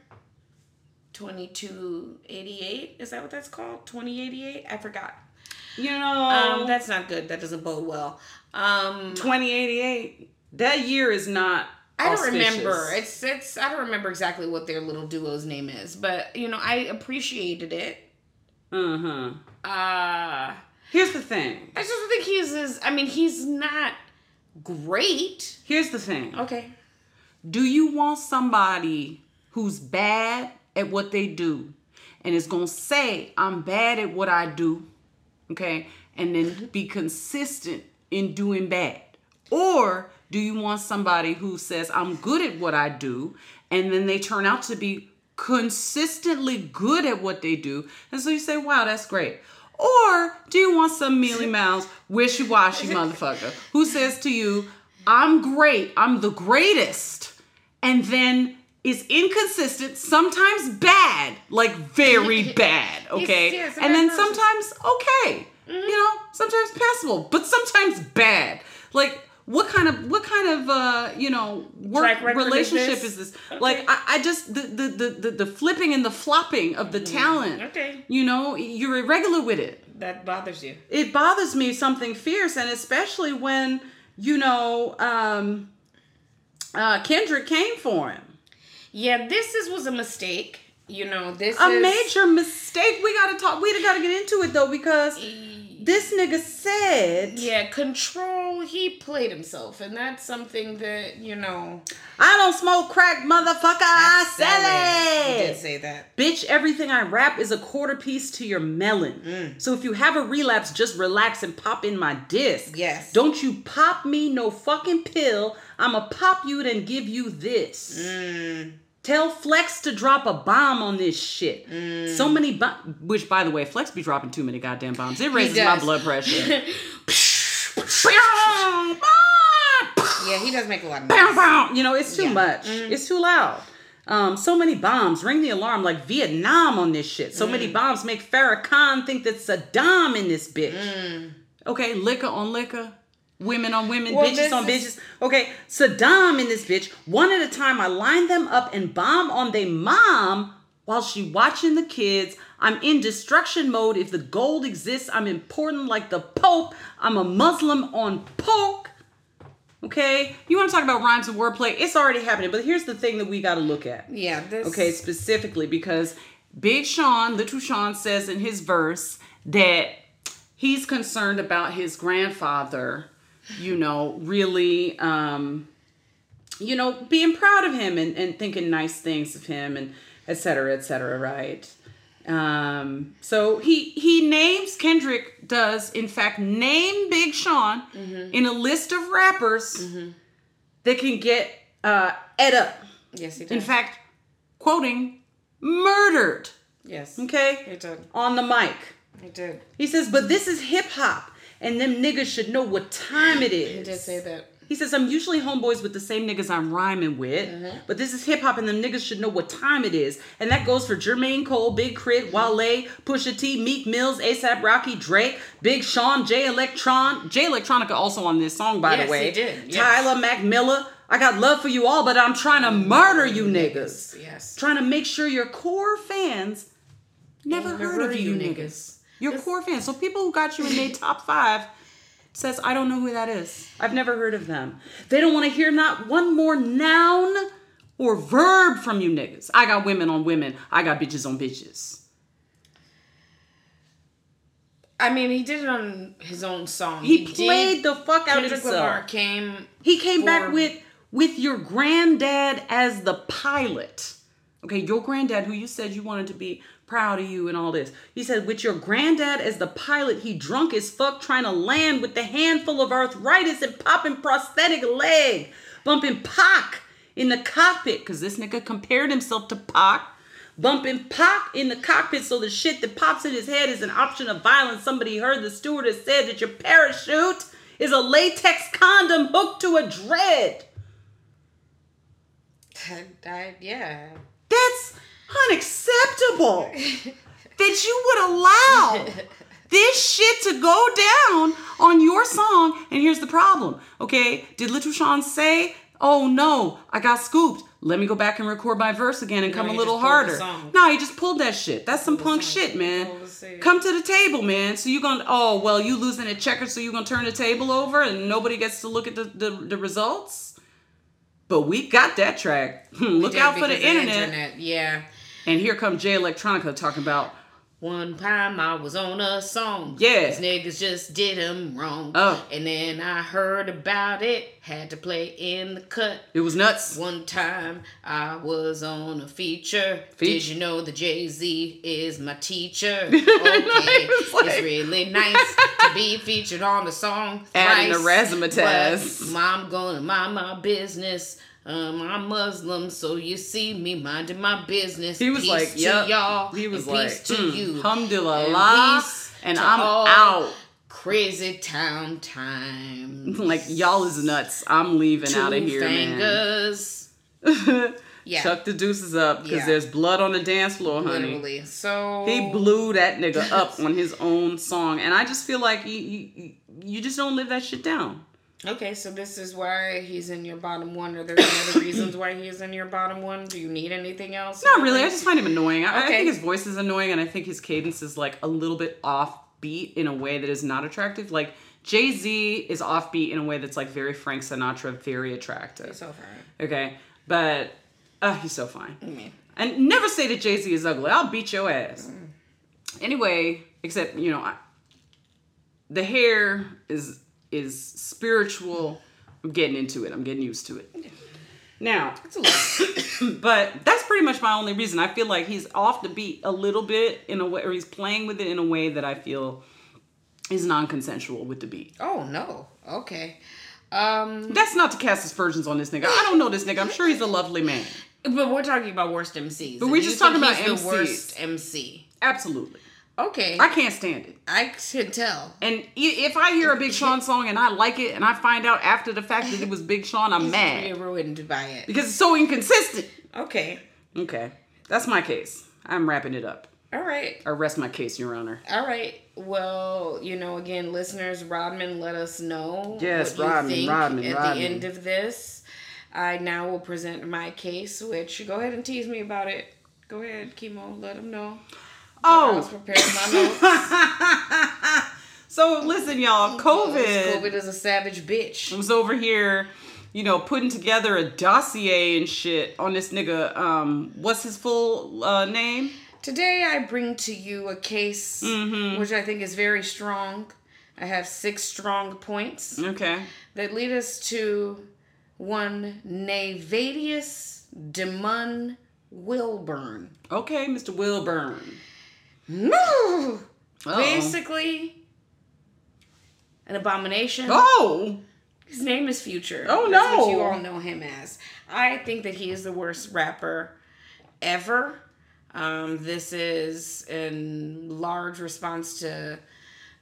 [SPEAKER 3] Twenty two eighty eight is that what that's called? Twenty eighty eight. I forgot.
[SPEAKER 1] You know,
[SPEAKER 3] Um, that's not good. That doesn't bode well. Um,
[SPEAKER 1] 2088. That year is not.
[SPEAKER 3] I don't remember. It's it's I don't remember exactly what their little duo's name is, but you know I appreciated it.
[SPEAKER 1] Uh-huh.
[SPEAKER 3] Uh
[SPEAKER 1] Here's the thing.
[SPEAKER 3] I just don't think he's as I mean he's not great.
[SPEAKER 1] Here's the thing.
[SPEAKER 3] Okay.
[SPEAKER 1] Do you want somebody who's bad at what they do and is going to say, I'm bad at what I do, okay? and then be consistent in doing bad? Or do you want somebody who says, I'm good at what I do, and then they turn out to be consistently good at what they do? And so you say, wow, that's great. Or do you want some mealy mouse, wishy washy motherfucker who says to you, I'm great, I'm the greatest, and then is inconsistent, sometimes bad, like very bad, okay?
[SPEAKER 3] yes,
[SPEAKER 1] and then sometimes okay, you know, sometimes passable, but sometimes bad. Like what kind of what kind of uh you know work
[SPEAKER 3] record is
[SPEAKER 1] relationship
[SPEAKER 3] this?
[SPEAKER 1] is this?
[SPEAKER 3] Okay.
[SPEAKER 1] Like I, I just the, the the the the flipping and the flopping of the talent.
[SPEAKER 3] Mm, okay.
[SPEAKER 1] You know, you're irregular with it
[SPEAKER 3] That bothers you.
[SPEAKER 1] it bothers me something fierce and especially when you know um uh kendrick came for him
[SPEAKER 3] Yeah, this is was a mistake. You know, this
[SPEAKER 1] a
[SPEAKER 3] is
[SPEAKER 1] major mistake we gotta talk we gotta get into it though because this nigga said
[SPEAKER 3] Yeah, control. He played himself, and that's something that you know.
[SPEAKER 1] i don't smoke crack motherfucker i
[SPEAKER 3] He
[SPEAKER 1] sell
[SPEAKER 3] did
[SPEAKER 1] it
[SPEAKER 3] say that.
[SPEAKER 1] Bitch, everything I rap is a quarter piece to your melon.
[SPEAKER 3] Mm.
[SPEAKER 1] So if you have a relapse, just relax and pop in my disc.
[SPEAKER 3] Yes.
[SPEAKER 1] Don't you pop me no fucking pill. I'ma pop you and give you this.
[SPEAKER 3] Mm.
[SPEAKER 1] Tell Flex to drop a bomb on this shit. So many bombs. Which, by the way, Flex be dropping too many goddamn bombs. It raises my blood pressure.
[SPEAKER 3] Yeah, he does make a lot of noise.
[SPEAKER 1] You know, it's too
[SPEAKER 3] Yeah.
[SPEAKER 1] much. It's too loud. Um, so many bombs. Ring the alarm like Vietnam on this shit. So
[SPEAKER 3] Mm.
[SPEAKER 1] many bombs make Farrakhan think that Saddam in this bitch.
[SPEAKER 3] Mm.
[SPEAKER 1] Okay, liquor on liquor. Women on women,
[SPEAKER 3] Well,
[SPEAKER 1] bitches on
[SPEAKER 3] is-
[SPEAKER 1] bitches. Okay, Saddam in this bitch. One at a time, I line them up and bomb on they mom while she watching the kids. I'm in destruction mode. If the gold exists, I'm important like the Pope. I'm a Muslim on pork. Okay, you want to talk about rhymes and wordplay? It's already happening, but here's the thing that we got to look at.
[SPEAKER 3] Yeah, this.
[SPEAKER 1] Okay, specifically because Big Sean, Little Sean says in his verse that he's concerned about his grandfather, you know, really, um, you know, being proud of him and, and thinking nice things of him and et cetera, et cetera, right? Um, so he he names Kendrick does in fact name Big Sean in a list of rappers that can get uh ed up.
[SPEAKER 3] Yes, he does.
[SPEAKER 1] In fact, quoting, murdered.
[SPEAKER 3] yes.
[SPEAKER 1] Okay?
[SPEAKER 3] He did.
[SPEAKER 1] On the mic.
[SPEAKER 3] He did.
[SPEAKER 1] He says, but this is hip hop, and them niggas should know what time it is.
[SPEAKER 3] He did say that.
[SPEAKER 1] He says, I'm usually homeboys with the same niggas I'm rhyming with,
[SPEAKER 3] Mm-hmm.
[SPEAKER 1] but this is hip hop, and them niggas should know what time it is. And that goes for Jermaine Cole, Big K.R.I.T., Wale, Pusha T, Meek Mills, ASAP Rocky, Drake, Big Sean, Jay Electron. Jay Electronica also on this song, by
[SPEAKER 3] Yes,
[SPEAKER 1] the way.
[SPEAKER 3] he did, yes.
[SPEAKER 1] Tyler, Mac Miller. I got love for you all, but I'm trying to murder you niggas.
[SPEAKER 3] Yes.
[SPEAKER 1] Trying to make sure your core fans never
[SPEAKER 3] Never
[SPEAKER 1] heard of you niggas. Your core fans. So people who got you in their top five says, I don't know who that is. I've never heard of them. They don't want to hear not one more noun or verb from you niggas. I got women on women. I got bitches on bitches.
[SPEAKER 3] I mean, he did it on his own song.
[SPEAKER 1] He,
[SPEAKER 3] did-
[SPEAKER 1] played the fuck out of
[SPEAKER 3] Kendrick
[SPEAKER 1] himself.
[SPEAKER 3] Lamar came.
[SPEAKER 1] He came back with with your granddad as the pilot. Okay, your granddad, who you said you wanted to be proud of you and all this. He said, with your granddad as the pilot, he drunk as fuck trying to land with the handful of arthritis and popping prosthetic leg, bumping Pac in the cockpit, because this nigga compared himself to Pac. Bumping Pac in the cockpit so the shit that pops in his head is an option of violence. Somebody heard the stewardess said that your parachute is a latex condom hooked to a dread.
[SPEAKER 3] I, I, yeah.
[SPEAKER 1] That's unacceptable. that you would allow this shit to go down on your song. And here's the problem, okay? Did Little Sean say, oh no, I got scooped. Let me go back and record my verse again and
[SPEAKER 3] No,
[SPEAKER 1] come a little
[SPEAKER 3] just pulled the
[SPEAKER 1] harder. No, he just pulled that shit. That's some punk shit, man.
[SPEAKER 3] Pulled the song.
[SPEAKER 1] Come to the table, man. So you're gonna oh well you losing at checkers, so you're gonna turn the table over and nobody gets to look at the, the, the results? But we got that track. look
[SPEAKER 3] Did
[SPEAKER 1] out for the
[SPEAKER 3] of
[SPEAKER 1] internet.
[SPEAKER 3] Yeah.
[SPEAKER 1] And here come Jay Electronica talking about
[SPEAKER 3] One time I was on a song.
[SPEAKER 1] Yeah.
[SPEAKER 3] These niggas just did him wrong.
[SPEAKER 1] Oh.
[SPEAKER 3] And then I heard about it. had to play in the cut.
[SPEAKER 1] It was nuts.
[SPEAKER 3] One time I was on a feature.
[SPEAKER 1] feature.
[SPEAKER 3] Did you know the Jay Z is my teacher? Okay,
[SPEAKER 1] It's like-
[SPEAKER 3] it's really nice to be featured on the song.
[SPEAKER 1] Adding
[SPEAKER 3] thrice,
[SPEAKER 1] razzmatazz.
[SPEAKER 3] Mom gonna mind my business. Um, I'm Muslim, so you see me minding my business.
[SPEAKER 1] He was
[SPEAKER 3] Peace
[SPEAKER 1] like,
[SPEAKER 3] to
[SPEAKER 1] yep.
[SPEAKER 3] y'all.
[SPEAKER 1] He was
[SPEAKER 3] and
[SPEAKER 1] like,
[SPEAKER 3] peace to
[SPEAKER 1] mm,
[SPEAKER 3] you.
[SPEAKER 1] alhamdulillah,
[SPEAKER 3] peace
[SPEAKER 1] and
[SPEAKER 3] to
[SPEAKER 1] I'm out.
[SPEAKER 3] Crazy town time.
[SPEAKER 1] Like y'all is nuts. I'm leaving
[SPEAKER 3] Two
[SPEAKER 1] out of here, man.
[SPEAKER 3] fingers. Yeah.
[SPEAKER 1] Chuck the deuces up because
[SPEAKER 3] Yeah.
[SPEAKER 1] there's blood on the dance floor, honey.
[SPEAKER 3] Literally. So
[SPEAKER 1] He blew that nigga up on his own song, and I just feel like you, you, you just don't live that shit down.
[SPEAKER 3] Okay, so this is why he's in your bottom one. Are there any other reasons why he is in your bottom one? Do you need anything else?
[SPEAKER 1] Not really. I just find him annoying. I, I
[SPEAKER 3] Okay.
[SPEAKER 1] think his voice is annoying, and I think his cadence is like a little bit offbeat in a way that is not attractive. Like Jay Z is offbeat in a way that's like very Frank Sinatra, very attractive.
[SPEAKER 3] He's so far.
[SPEAKER 1] Okay, but uh, he's so fine.
[SPEAKER 3] mean-
[SPEAKER 1] And never say that Jay Z is ugly. I'll beat your ass. Anyway, except you know, I, the hair is is spiritual. I'm getting into it. I'm getting used to it. Now,
[SPEAKER 3] It's a lot.
[SPEAKER 1] but that's pretty much my only reason. I feel like he's off the beat a little bit in a way, or he's playing with it in a way that I feel is non-consensual with the beat.
[SPEAKER 3] oh no. Okay. Um,
[SPEAKER 1] That's not to cast aspersions on this nigga. I don't know this nigga. I'm sure he's a lovely man.
[SPEAKER 3] but we're talking about worst MCs.
[SPEAKER 1] But we're just talking about
[SPEAKER 3] he's the worst MC.
[SPEAKER 1] Absolutely.
[SPEAKER 3] Okay,
[SPEAKER 1] I can't stand it.
[SPEAKER 3] I can tell.
[SPEAKER 1] And if I hear a Big Sean song and I like it, and I find out after the fact that it was Big Sean, I'm
[SPEAKER 3] You're
[SPEAKER 1] mad
[SPEAKER 3] ruined by it.
[SPEAKER 1] because it's so inconsistent.
[SPEAKER 3] Okay.
[SPEAKER 1] Okay, that's my case. I'm wrapping it up.
[SPEAKER 3] All right.
[SPEAKER 1] I rest my case, Your Honor.
[SPEAKER 3] All right. Well, you know, again, listeners, Rodman, let us know
[SPEAKER 1] Yes,
[SPEAKER 3] what you
[SPEAKER 1] Rodman,
[SPEAKER 3] think
[SPEAKER 1] Rodman,
[SPEAKER 3] at
[SPEAKER 1] Rodman.
[SPEAKER 3] the end of this. I now will present my case, which go ahead and tease me about it. Go ahead, chemo. Let them know. I was
[SPEAKER 1] Oh,
[SPEAKER 3] preparing my notes.
[SPEAKER 1] so listen, y'all. COVID,
[SPEAKER 3] COVID is a savage bitch.
[SPEAKER 1] I was over here, you know, putting together a dossier and shit on this nigga. Um, what's his full uh, name?
[SPEAKER 3] Today, I bring to you a case
[SPEAKER 1] Mm-hmm.
[SPEAKER 3] which I think is very strong. I have six strong points
[SPEAKER 1] Okay.
[SPEAKER 3] that lead us to one Nayvadius DeMun Wilburn.
[SPEAKER 1] Okay, Mr. Wilburn.
[SPEAKER 3] No! Basically, an abomination.
[SPEAKER 1] Oh.
[SPEAKER 3] His name is Future.
[SPEAKER 1] Oh,
[SPEAKER 3] That's what
[SPEAKER 1] no.
[SPEAKER 3] you all know him as. I think that he is the worst rapper ever. Um, this is in large response to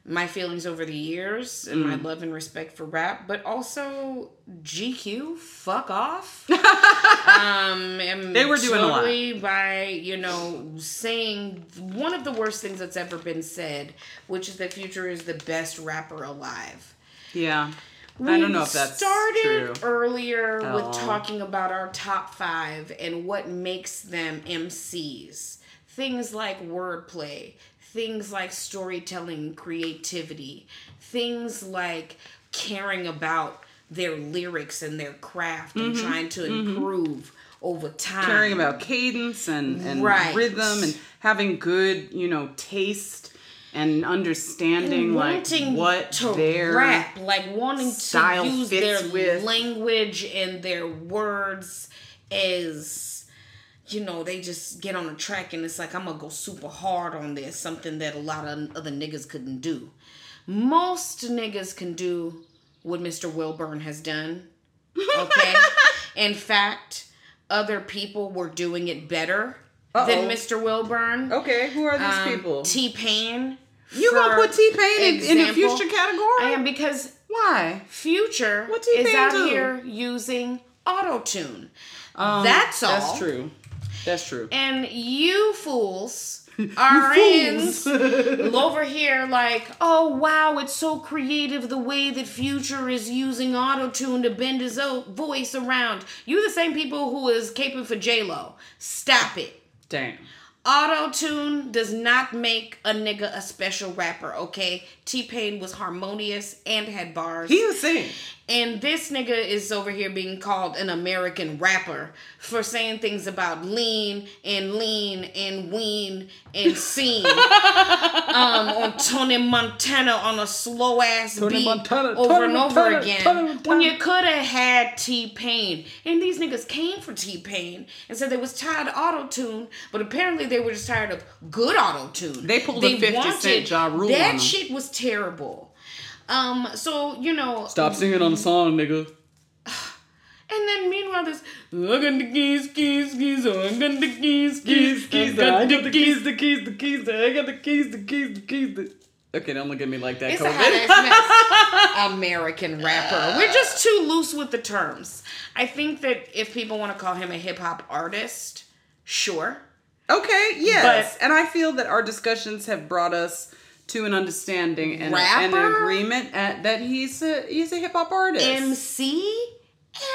[SPEAKER 3] my feelings over the years and
[SPEAKER 1] Mm.
[SPEAKER 3] my love and respect for rap, but also GQ, fuck off. um, and
[SPEAKER 1] They were doing a lot.
[SPEAKER 3] by you know saying one of the worst things that's ever been said, which is that Future is the best rapper alive.
[SPEAKER 1] Yeah. I don't know if that's
[SPEAKER 3] started
[SPEAKER 1] true.
[SPEAKER 3] earlier
[SPEAKER 1] Oh.
[SPEAKER 3] with talking about our top five and what makes them MCs. Things like wordplay, things like storytelling, creativity, things like caring about their lyrics and their craft and
[SPEAKER 1] Mm-hmm.
[SPEAKER 3] trying to improve over time.
[SPEAKER 1] caring about cadence and, and
[SPEAKER 3] Right.
[SPEAKER 1] rhythm and having good, you know, taste and understanding like
[SPEAKER 3] wanting
[SPEAKER 1] what
[SPEAKER 3] to
[SPEAKER 1] their
[SPEAKER 3] rap, like wanting to use their
[SPEAKER 1] with-
[SPEAKER 3] language and their words as you know, they just get on a track and it's like I'm gonna go super hard on this, something that a lot of other niggas couldn't do. Most niggas can do what Mr. Wilburn has done. Okay? In fact, other people were doing it better
[SPEAKER 1] Uh-oh.
[SPEAKER 3] than Mr. Wilburn.
[SPEAKER 1] Okay, who are these
[SPEAKER 3] Um,
[SPEAKER 1] people?
[SPEAKER 3] T Pain.
[SPEAKER 1] you gonna put T Pain in, in the future category?
[SPEAKER 3] I am because
[SPEAKER 1] Why?
[SPEAKER 3] Future
[SPEAKER 1] What
[SPEAKER 3] is out
[SPEAKER 1] do?
[SPEAKER 3] here using auto tune.
[SPEAKER 1] Um,
[SPEAKER 3] That's all.
[SPEAKER 1] That's true. That's true.
[SPEAKER 3] And you fools are over here like, oh wow, it's so creative the way that Future is using auto tune to bend his voice around. You the same people who is caping for J Lo. Stop it.
[SPEAKER 1] Damn.
[SPEAKER 3] Auto tune does not make a nigga a special rapper, okay? T Pain was harmonious and had bars.
[SPEAKER 1] He was sing.
[SPEAKER 3] And this nigga is over here being called an American rapper for saying things about lean and lean and ween and scene. um, on Tony Montana on a slow ass
[SPEAKER 1] Tony
[SPEAKER 3] beat
[SPEAKER 1] Montana,
[SPEAKER 3] over
[SPEAKER 1] Tony
[SPEAKER 3] and over again.
[SPEAKER 1] Tony
[SPEAKER 3] When you could have had T Pain. And these niggas came for T Pain and said they was tired of auto tune, but apparently they were just tired of good auto tune.
[SPEAKER 1] They pulled a 50 Cent Ja Rule
[SPEAKER 3] That shit was terrible. Um, so you know,
[SPEAKER 1] Stop singing on the song, nigga.
[SPEAKER 3] and then meanwhile, this I got the keys, keys, keys, oh, I got the keys, keys,
[SPEAKER 1] Keys,
[SPEAKER 3] I
[SPEAKER 1] got the keys, the keys, the keys, I got the keys, the keys, the keys. The... Okay, don't look at me like that,
[SPEAKER 3] It's
[SPEAKER 1] COVID.
[SPEAKER 3] American rapper. We're just too loose with the terms. I think that if people want to call him a hip hop artist, sure.
[SPEAKER 1] Okay, yes.
[SPEAKER 3] But-
[SPEAKER 1] and I feel that our discussions have brought us to an understanding and, a, and an agreement at, that he's a he's a hip hop artist.
[SPEAKER 3] MC?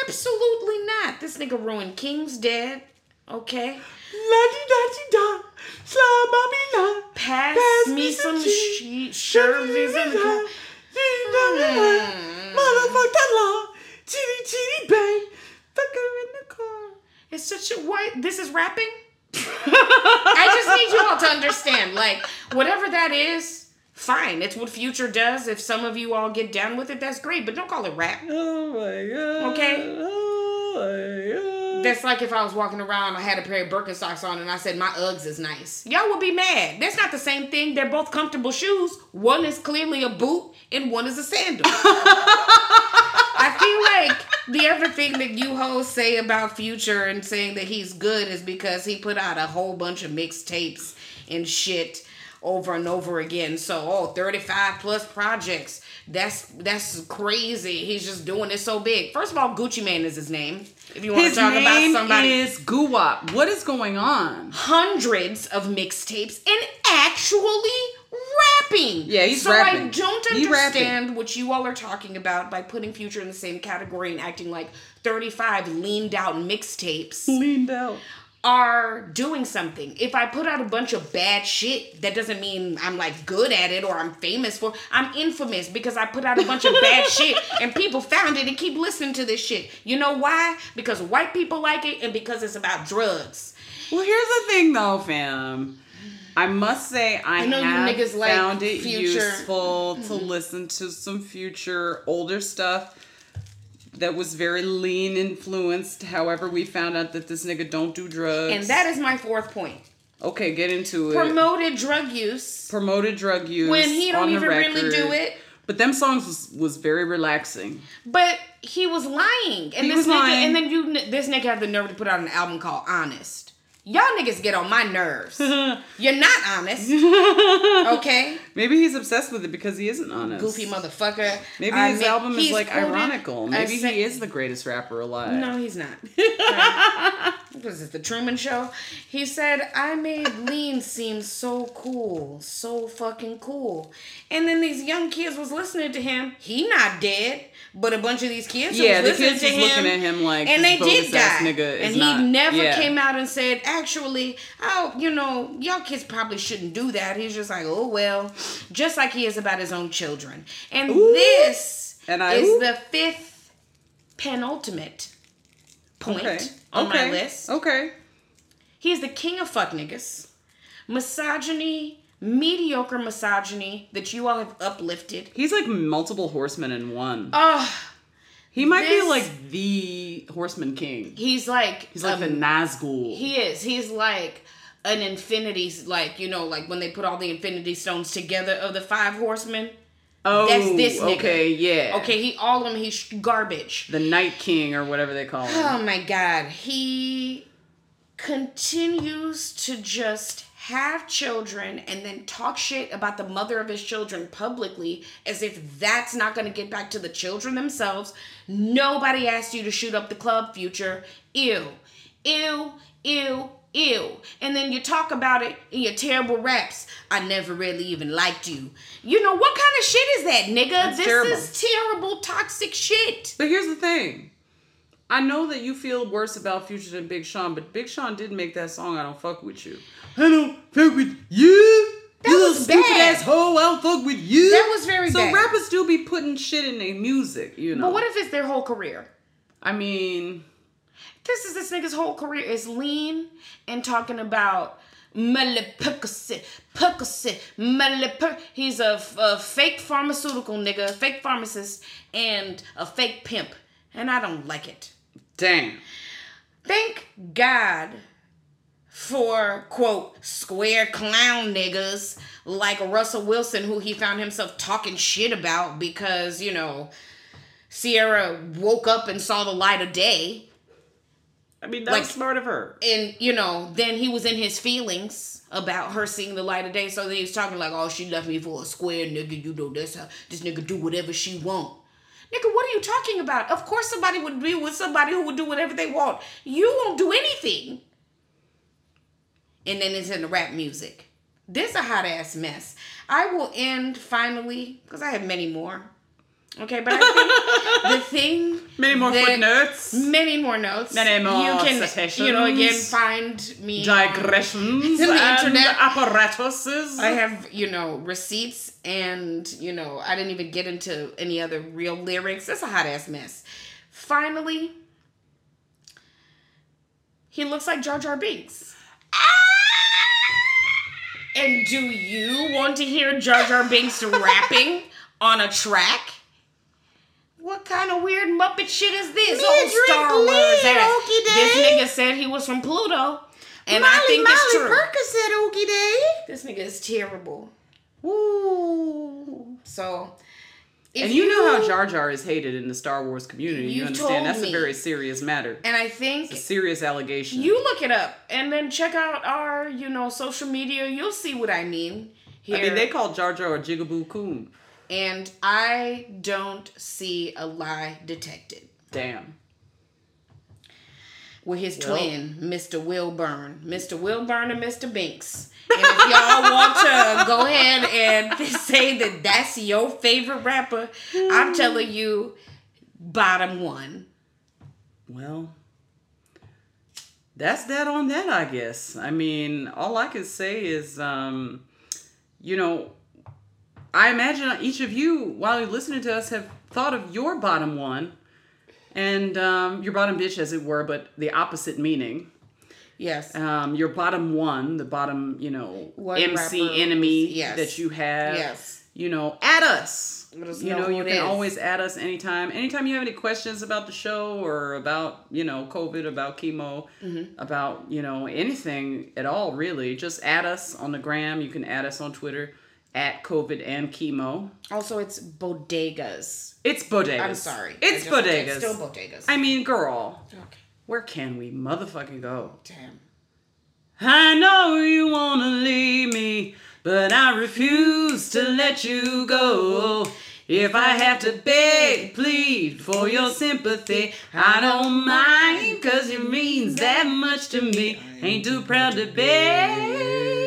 [SPEAKER 3] Absolutely not. This nigga ruined King's Dead. Okay.
[SPEAKER 1] La-di-da-di-da, sla-ba-bi-la,
[SPEAKER 3] Pass,
[SPEAKER 1] pass
[SPEAKER 3] me some
[SPEAKER 1] cheese,
[SPEAKER 3] she- sherbs and
[SPEAKER 1] da-di-da-di-da, di-da-da-da, hmm. Motherfuck that law, chitty chitty bang, fuck her in the car.
[SPEAKER 3] It's such a what? This is rapping? I just need you all to understand. Like, whatever that is, fine. It's what Future does. If some of you all get down with it, that's great. But don't call it rap.
[SPEAKER 1] Oh my god.
[SPEAKER 3] Okay.
[SPEAKER 1] Oh my god.
[SPEAKER 3] That's like if I was walking around, I had a pair of Birkenstocks on, and I said my Uggs is nice. Y'all would be mad. That's not the same thing. They're both comfortable shoes. One is clearly a boot, and one is a sandal. I feel like the other thing that you hoes say about Future and saying that he's good is because he put out a whole bunch of mixtapes and shit over and over again. So, oh, 35 plus projects. That's that's crazy. He's just doing it so big. First of all, Gucci Mane is his name. If you want
[SPEAKER 1] His
[SPEAKER 3] to talk about
[SPEAKER 1] name
[SPEAKER 3] somebody
[SPEAKER 1] is Guwop. What is going on?
[SPEAKER 3] hundreds of mixtapes and actually rapping.
[SPEAKER 1] Yeah, he's
[SPEAKER 3] so I
[SPEAKER 1] rapping.
[SPEAKER 3] don't understand what you all are talking about by putting Future in the same category and acting like 35 leaned out mixtapes
[SPEAKER 1] Leaned out.
[SPEAKER 3] Are doing something. If I put out a bunch of bad shit, that doesn't mean I'm like good at it or I'm famous for. I'm infamous because I put out a bunch of bad shit and people found it and keep listening to this shit. You know why? Because white people like it and because it's about drugs.
[SPEAKER 1] Well, here's the thing, though, fam. I must say I,
[SPEAKER 3] I know you
[SPEAKER 1] have
[SPEAKER 3] niggas like
[SPEAKER 1] found it
[SPEAKER 3] Future.
[SPEAKER 1] useful to mm-hmm. listen to some future older stuff that was very lean influenced. However, we found out that this nigga don't do drugs.
[SPEAKER 3] And that is my fourth point.
[SPEAKER 1] okay, get into it.
[SPEAKER 3] Promoted drug use
[SPEAKER 1] Promoted drug use
[SPEAKER 3] when he don't even really do it.
[SPEAKER 1] But them songs was, was very relaxing.
[SPEAKER 3] But he was lying, and
[SPEAKER 1] He
[SPEAKER 3] this nigga,
[SPEAKER 1] lying.
[SPEAKER 3] and then you, this nigga had the nerve to put out an album called Honest. Y'all niggas get on my nerves. You're not honest, okay?
[SPEAKER 1] Maybe he's obsessed with it because he isn't honest.
[SPEAKER 3] Goofy motherfucker.
[SPEAKER 1] Maybe
[SPEAKER 3] I
[SPEAKER 1] his
[SPEAKER 3] mean,
[SPEAKER 1] album is like ironical. Maybe he is the greatest rapper alive.
[SPEAKER 3] No, he's not. what is this, the Truman Show? He said, I made lean seem so cool, so fucking cool. And then these young kids was listening to him. He not dead, but a bunch of these kids
[SPEAKER 1] Yeah,
[SPEAKER 3] was
[SPEAKER 1] the
[SPEAKER 3] listening
[SPEAKER 1] kids
[SPEAKER 3] to
[SPEAKER 1] was
[SPEAKER 3] him,
[SPEAKER 1] looking at him like
[SPEAKER 3] and they did die.
[SPEAKER 1] nigga
[SPEAKER 3] and he
[SPEAKER 1] not-
[SPEAKER 3] never
[SPEAKER 1] yeah.
[SPEAKER 3] came out and said, actually, oh, you know, y'all kids probably shouldn't do that. He's just like, oh well, just like he is about his own children. And
[SPEAKER 1] Ooh.
[SPEAKER 3] this
[SPEAKER 1] And I-
[SPEAKER 3] is
[SPEAKER 1] ooh.
[SPEAKER 3] the fifth penultimate point
[SPEAKER 1] Okay.
[SPEAKER 3] on
[SPEAKER 1] okay.
[SPEAKER 3] my list.
[SPEAKER 1] Okay.
[SPEAKER 3] He's the king of fuck niggas. Misogyny, mediocre misogyny that you all have uplifted.
[SPEAKER 1] He's like multiple horsemen in one.
[SPEAKER 3] Oh,
[SPEAKER 1] he might
[SPEAKER 3] this-
[SPEAKER 1] be like the horseman king.
[SPEAKER 3] he's like
[SPEAKER 1] He's like
[SPEAKER 3] um,
[SPEAKER 1] the Nazgul.
[SPEAKER 3] He is. He's like an infinity, like you know, like when they put all the infinity stones together of the five horsemen.
[SPEAKER 1] oh,
[SPEAKER 3] that's this nigga.
[SPEAKER 1] okay, yeah.
[SPEAKER 3] Okay, he all of them. He's garbage.
[SPEAKER 1] The Night King or whatever they call him.
[SPEAKER 3] Oh my god, he continues to just have children and then talk shit about the mother of his children publicly as if that's not going to get back to the children themselves. Nobody asked you to shoot up the club future. Ew. Ew, ew, ew. And then you talk about it in your terrible raps. I never really even liked you. You know, what kind of shit is that, nigga?
[SPEAKER 1] That's
[SPEAKER 3] this
[SPEAKER 1] terrible.
[SPEAKER 3] is terrible, toxic shit.
[SPEAKER 1] But here's the thing. I know that you feel worse about Future than Big Sean, but Big Sean did make that song "I Don't Fuck with You." I don't fuck with you.
[SPEAKER 3] That
[SPEAKER 1] You
[SPEAKER 3] was was
[SPEAKER 1] stupid
[SPEAKER 3] bad.
[SPEAKER 1] ass hoe, I'll fuck with you.
[SPEAKER 3] That was very
[SPEAKER 1] so
[SPEAKER 3] bad.
[SPEAKER 1] rappers do be putting shit in their music, you know.
[SPEAKER 3] But what if it's their whole career?
[SPEAKER 1] I mean,
[SPEAKER 3] This is this nigga's whole career is lean and talking about Percocet, Meliper. He's a, a fake pharmaceutical nigga, fake pharmacist, and a fake pimp. And I don't like it.
[SPEAKER 1] damn.
[SPEAKER 3] Thank God for, quote, square clown niggas like Russell Wilson, who he found himself talking shit about because, you know, Ciara woke up and saw the light of day.
[SPEAKER 1] I mean, that's
[SPEAKER 3] Like-
[SPEAKER 1] smart of her.
[SPEAKER 3] and you know, then he was in his feelings about her seeing the light of day. So then he was talking like, "Oh, she left me for a square nigga. You know, that's how this nigga do whatever she want." Nigga, what are you talking about? Of course, somebody would be with somebody who would do whatever they want. You won't do anything. And then it's in the rap music. This a hot ass mess. I will end finally because I have many more. Okay, but I think the thing
[SPEAKER 1] Many more
[SPEAKER 3] that-
[SPEAKER 1] footnotes,
[SPEAKER 3] many more notes.
[SPEAKER 1] Many more
[SPEAKER 3] You can,
[SPEAKER 1] citations.
[SPEAKER 3] you know, again, find me. on-
[SPEAKER 1] digressions,
[SPEAKER 3] the
[SPEAKER 1] and
[SPEAKER 3] internet.
[SPEAKER 1] apparatuses.
[SPEAKER 3] I have, you know, receipts, and you know, I didn't even get into any other real lyrics. It's a hot ass mess. Finally, he looks like Jar Jar Binks. Ah! And do you want to hear Jar Jar Binks rapping on a track? What kind of weird Muppet shit is this?
[SPEAKER 2] Me
[SPEAKER 3] Oh, Star
[SPEAKER 2] lean,
[SPEAKER 3] Wars. ass.
[SPEAKER 2] okey
[SPEAKER 3] This nigga said he was from Pluto. And
[SPEAKER 2] Molly,
[SPEAKER 3] I think it's
[SPEAKER 2] Molly
[SPEAKER 3] true.
[SPEAKER 2] Percocet, Okie Day.
[SPEAKER 3] This nigga is terrible.
[SPEAKER 2] Ooh.
[SPEAKER 3] So, if
[SPEAKER 1] and you, know how Jar Jar is hated in the Star Wars community. You,
[SPEAKER 3] You
[SPEAKER 1] understand that's
[SPEAKER 3] me.
[SPEAKER 1] a very serious matter.
[SPEAKER 3] and I think
[SPEAKER 1] It's a serious allegation.
[SPEAKER 3] you look it up and then check out our, you know, social media. You'll see what I mean. Here.
[SPEAKER 1] I mean, they call Jar Jar a jigaboo coon.
[SPEAKER 3] And I don't see a lie detected
[SPEAKER 1] Damn.
[SPEAKER 3] with his
[SPEAKER 1] Yep.
[SPEAKER 3] twin, Mr. Wilburn, Mr. Wilburn and Mr. Binks. And if y'all want to go ahead and say that that's your favorite rapper, I'm telling you, bottom one.
[SPEAKER 1] Well, that's that on that, I guess. I mean, all I can say is, um, you know, I imagine each of you, while you're listening to us, have thought of your bottom one and um, your bottom bitch, as it were, but the opposite meaning.
[SPEAKER 3] Yes.
[SPEAKER 1] Um, your bottom one, the bottom, you know,
[SPEAKER 3] One
[SPEAKER 1] MC
[SPEAKER 3] rapper
[SPEAKER 1] enemy
[SPEAKER 3] yes.
[SPEAKER 1] that you have.
[SPEAKER 3] Yes.
[SPEAKER 1] You know, at us.
[SPEAKER 3] Us
[SPEAKER 1] you
[SPEAKER 3] know
[SPEAKER 1] know, you can
[SPEAKER 3] is.
[SPEAKER 1] always add us anytime. Anytime you have any questions about the show or about, you know, COVID, about chemo,
[SPEAKER 3] Mm-hmm.
[SPEAKER 1] about, you know, anything at all, really, just add us on the gram. You can add us on Twitter at COVID and chemo.
[SPEAKER 3] Also, it's bodegas.
[SPEAKER 1] It's bodegas.
[SPEAKER 3] I'm sorry.
[SPEAKER 1] It's
[SPEAKER 3] just-
[SPEAKER 1] bodegas.
[SPEAKER 3] It's still bodegas.
[SPEAKER 1] I mean, girl,
[SPEAKER 3] okay.
[SPEAKER 1] where can we motherfucking go?
[SPEAKER 3] Damn.
[SPEAKER 1] I know you wanna leave me, but I refuse to let you go. If I have to beg, plead for your sympathy, I don't mind, cause it means that much to me. Ain't too proud to beg.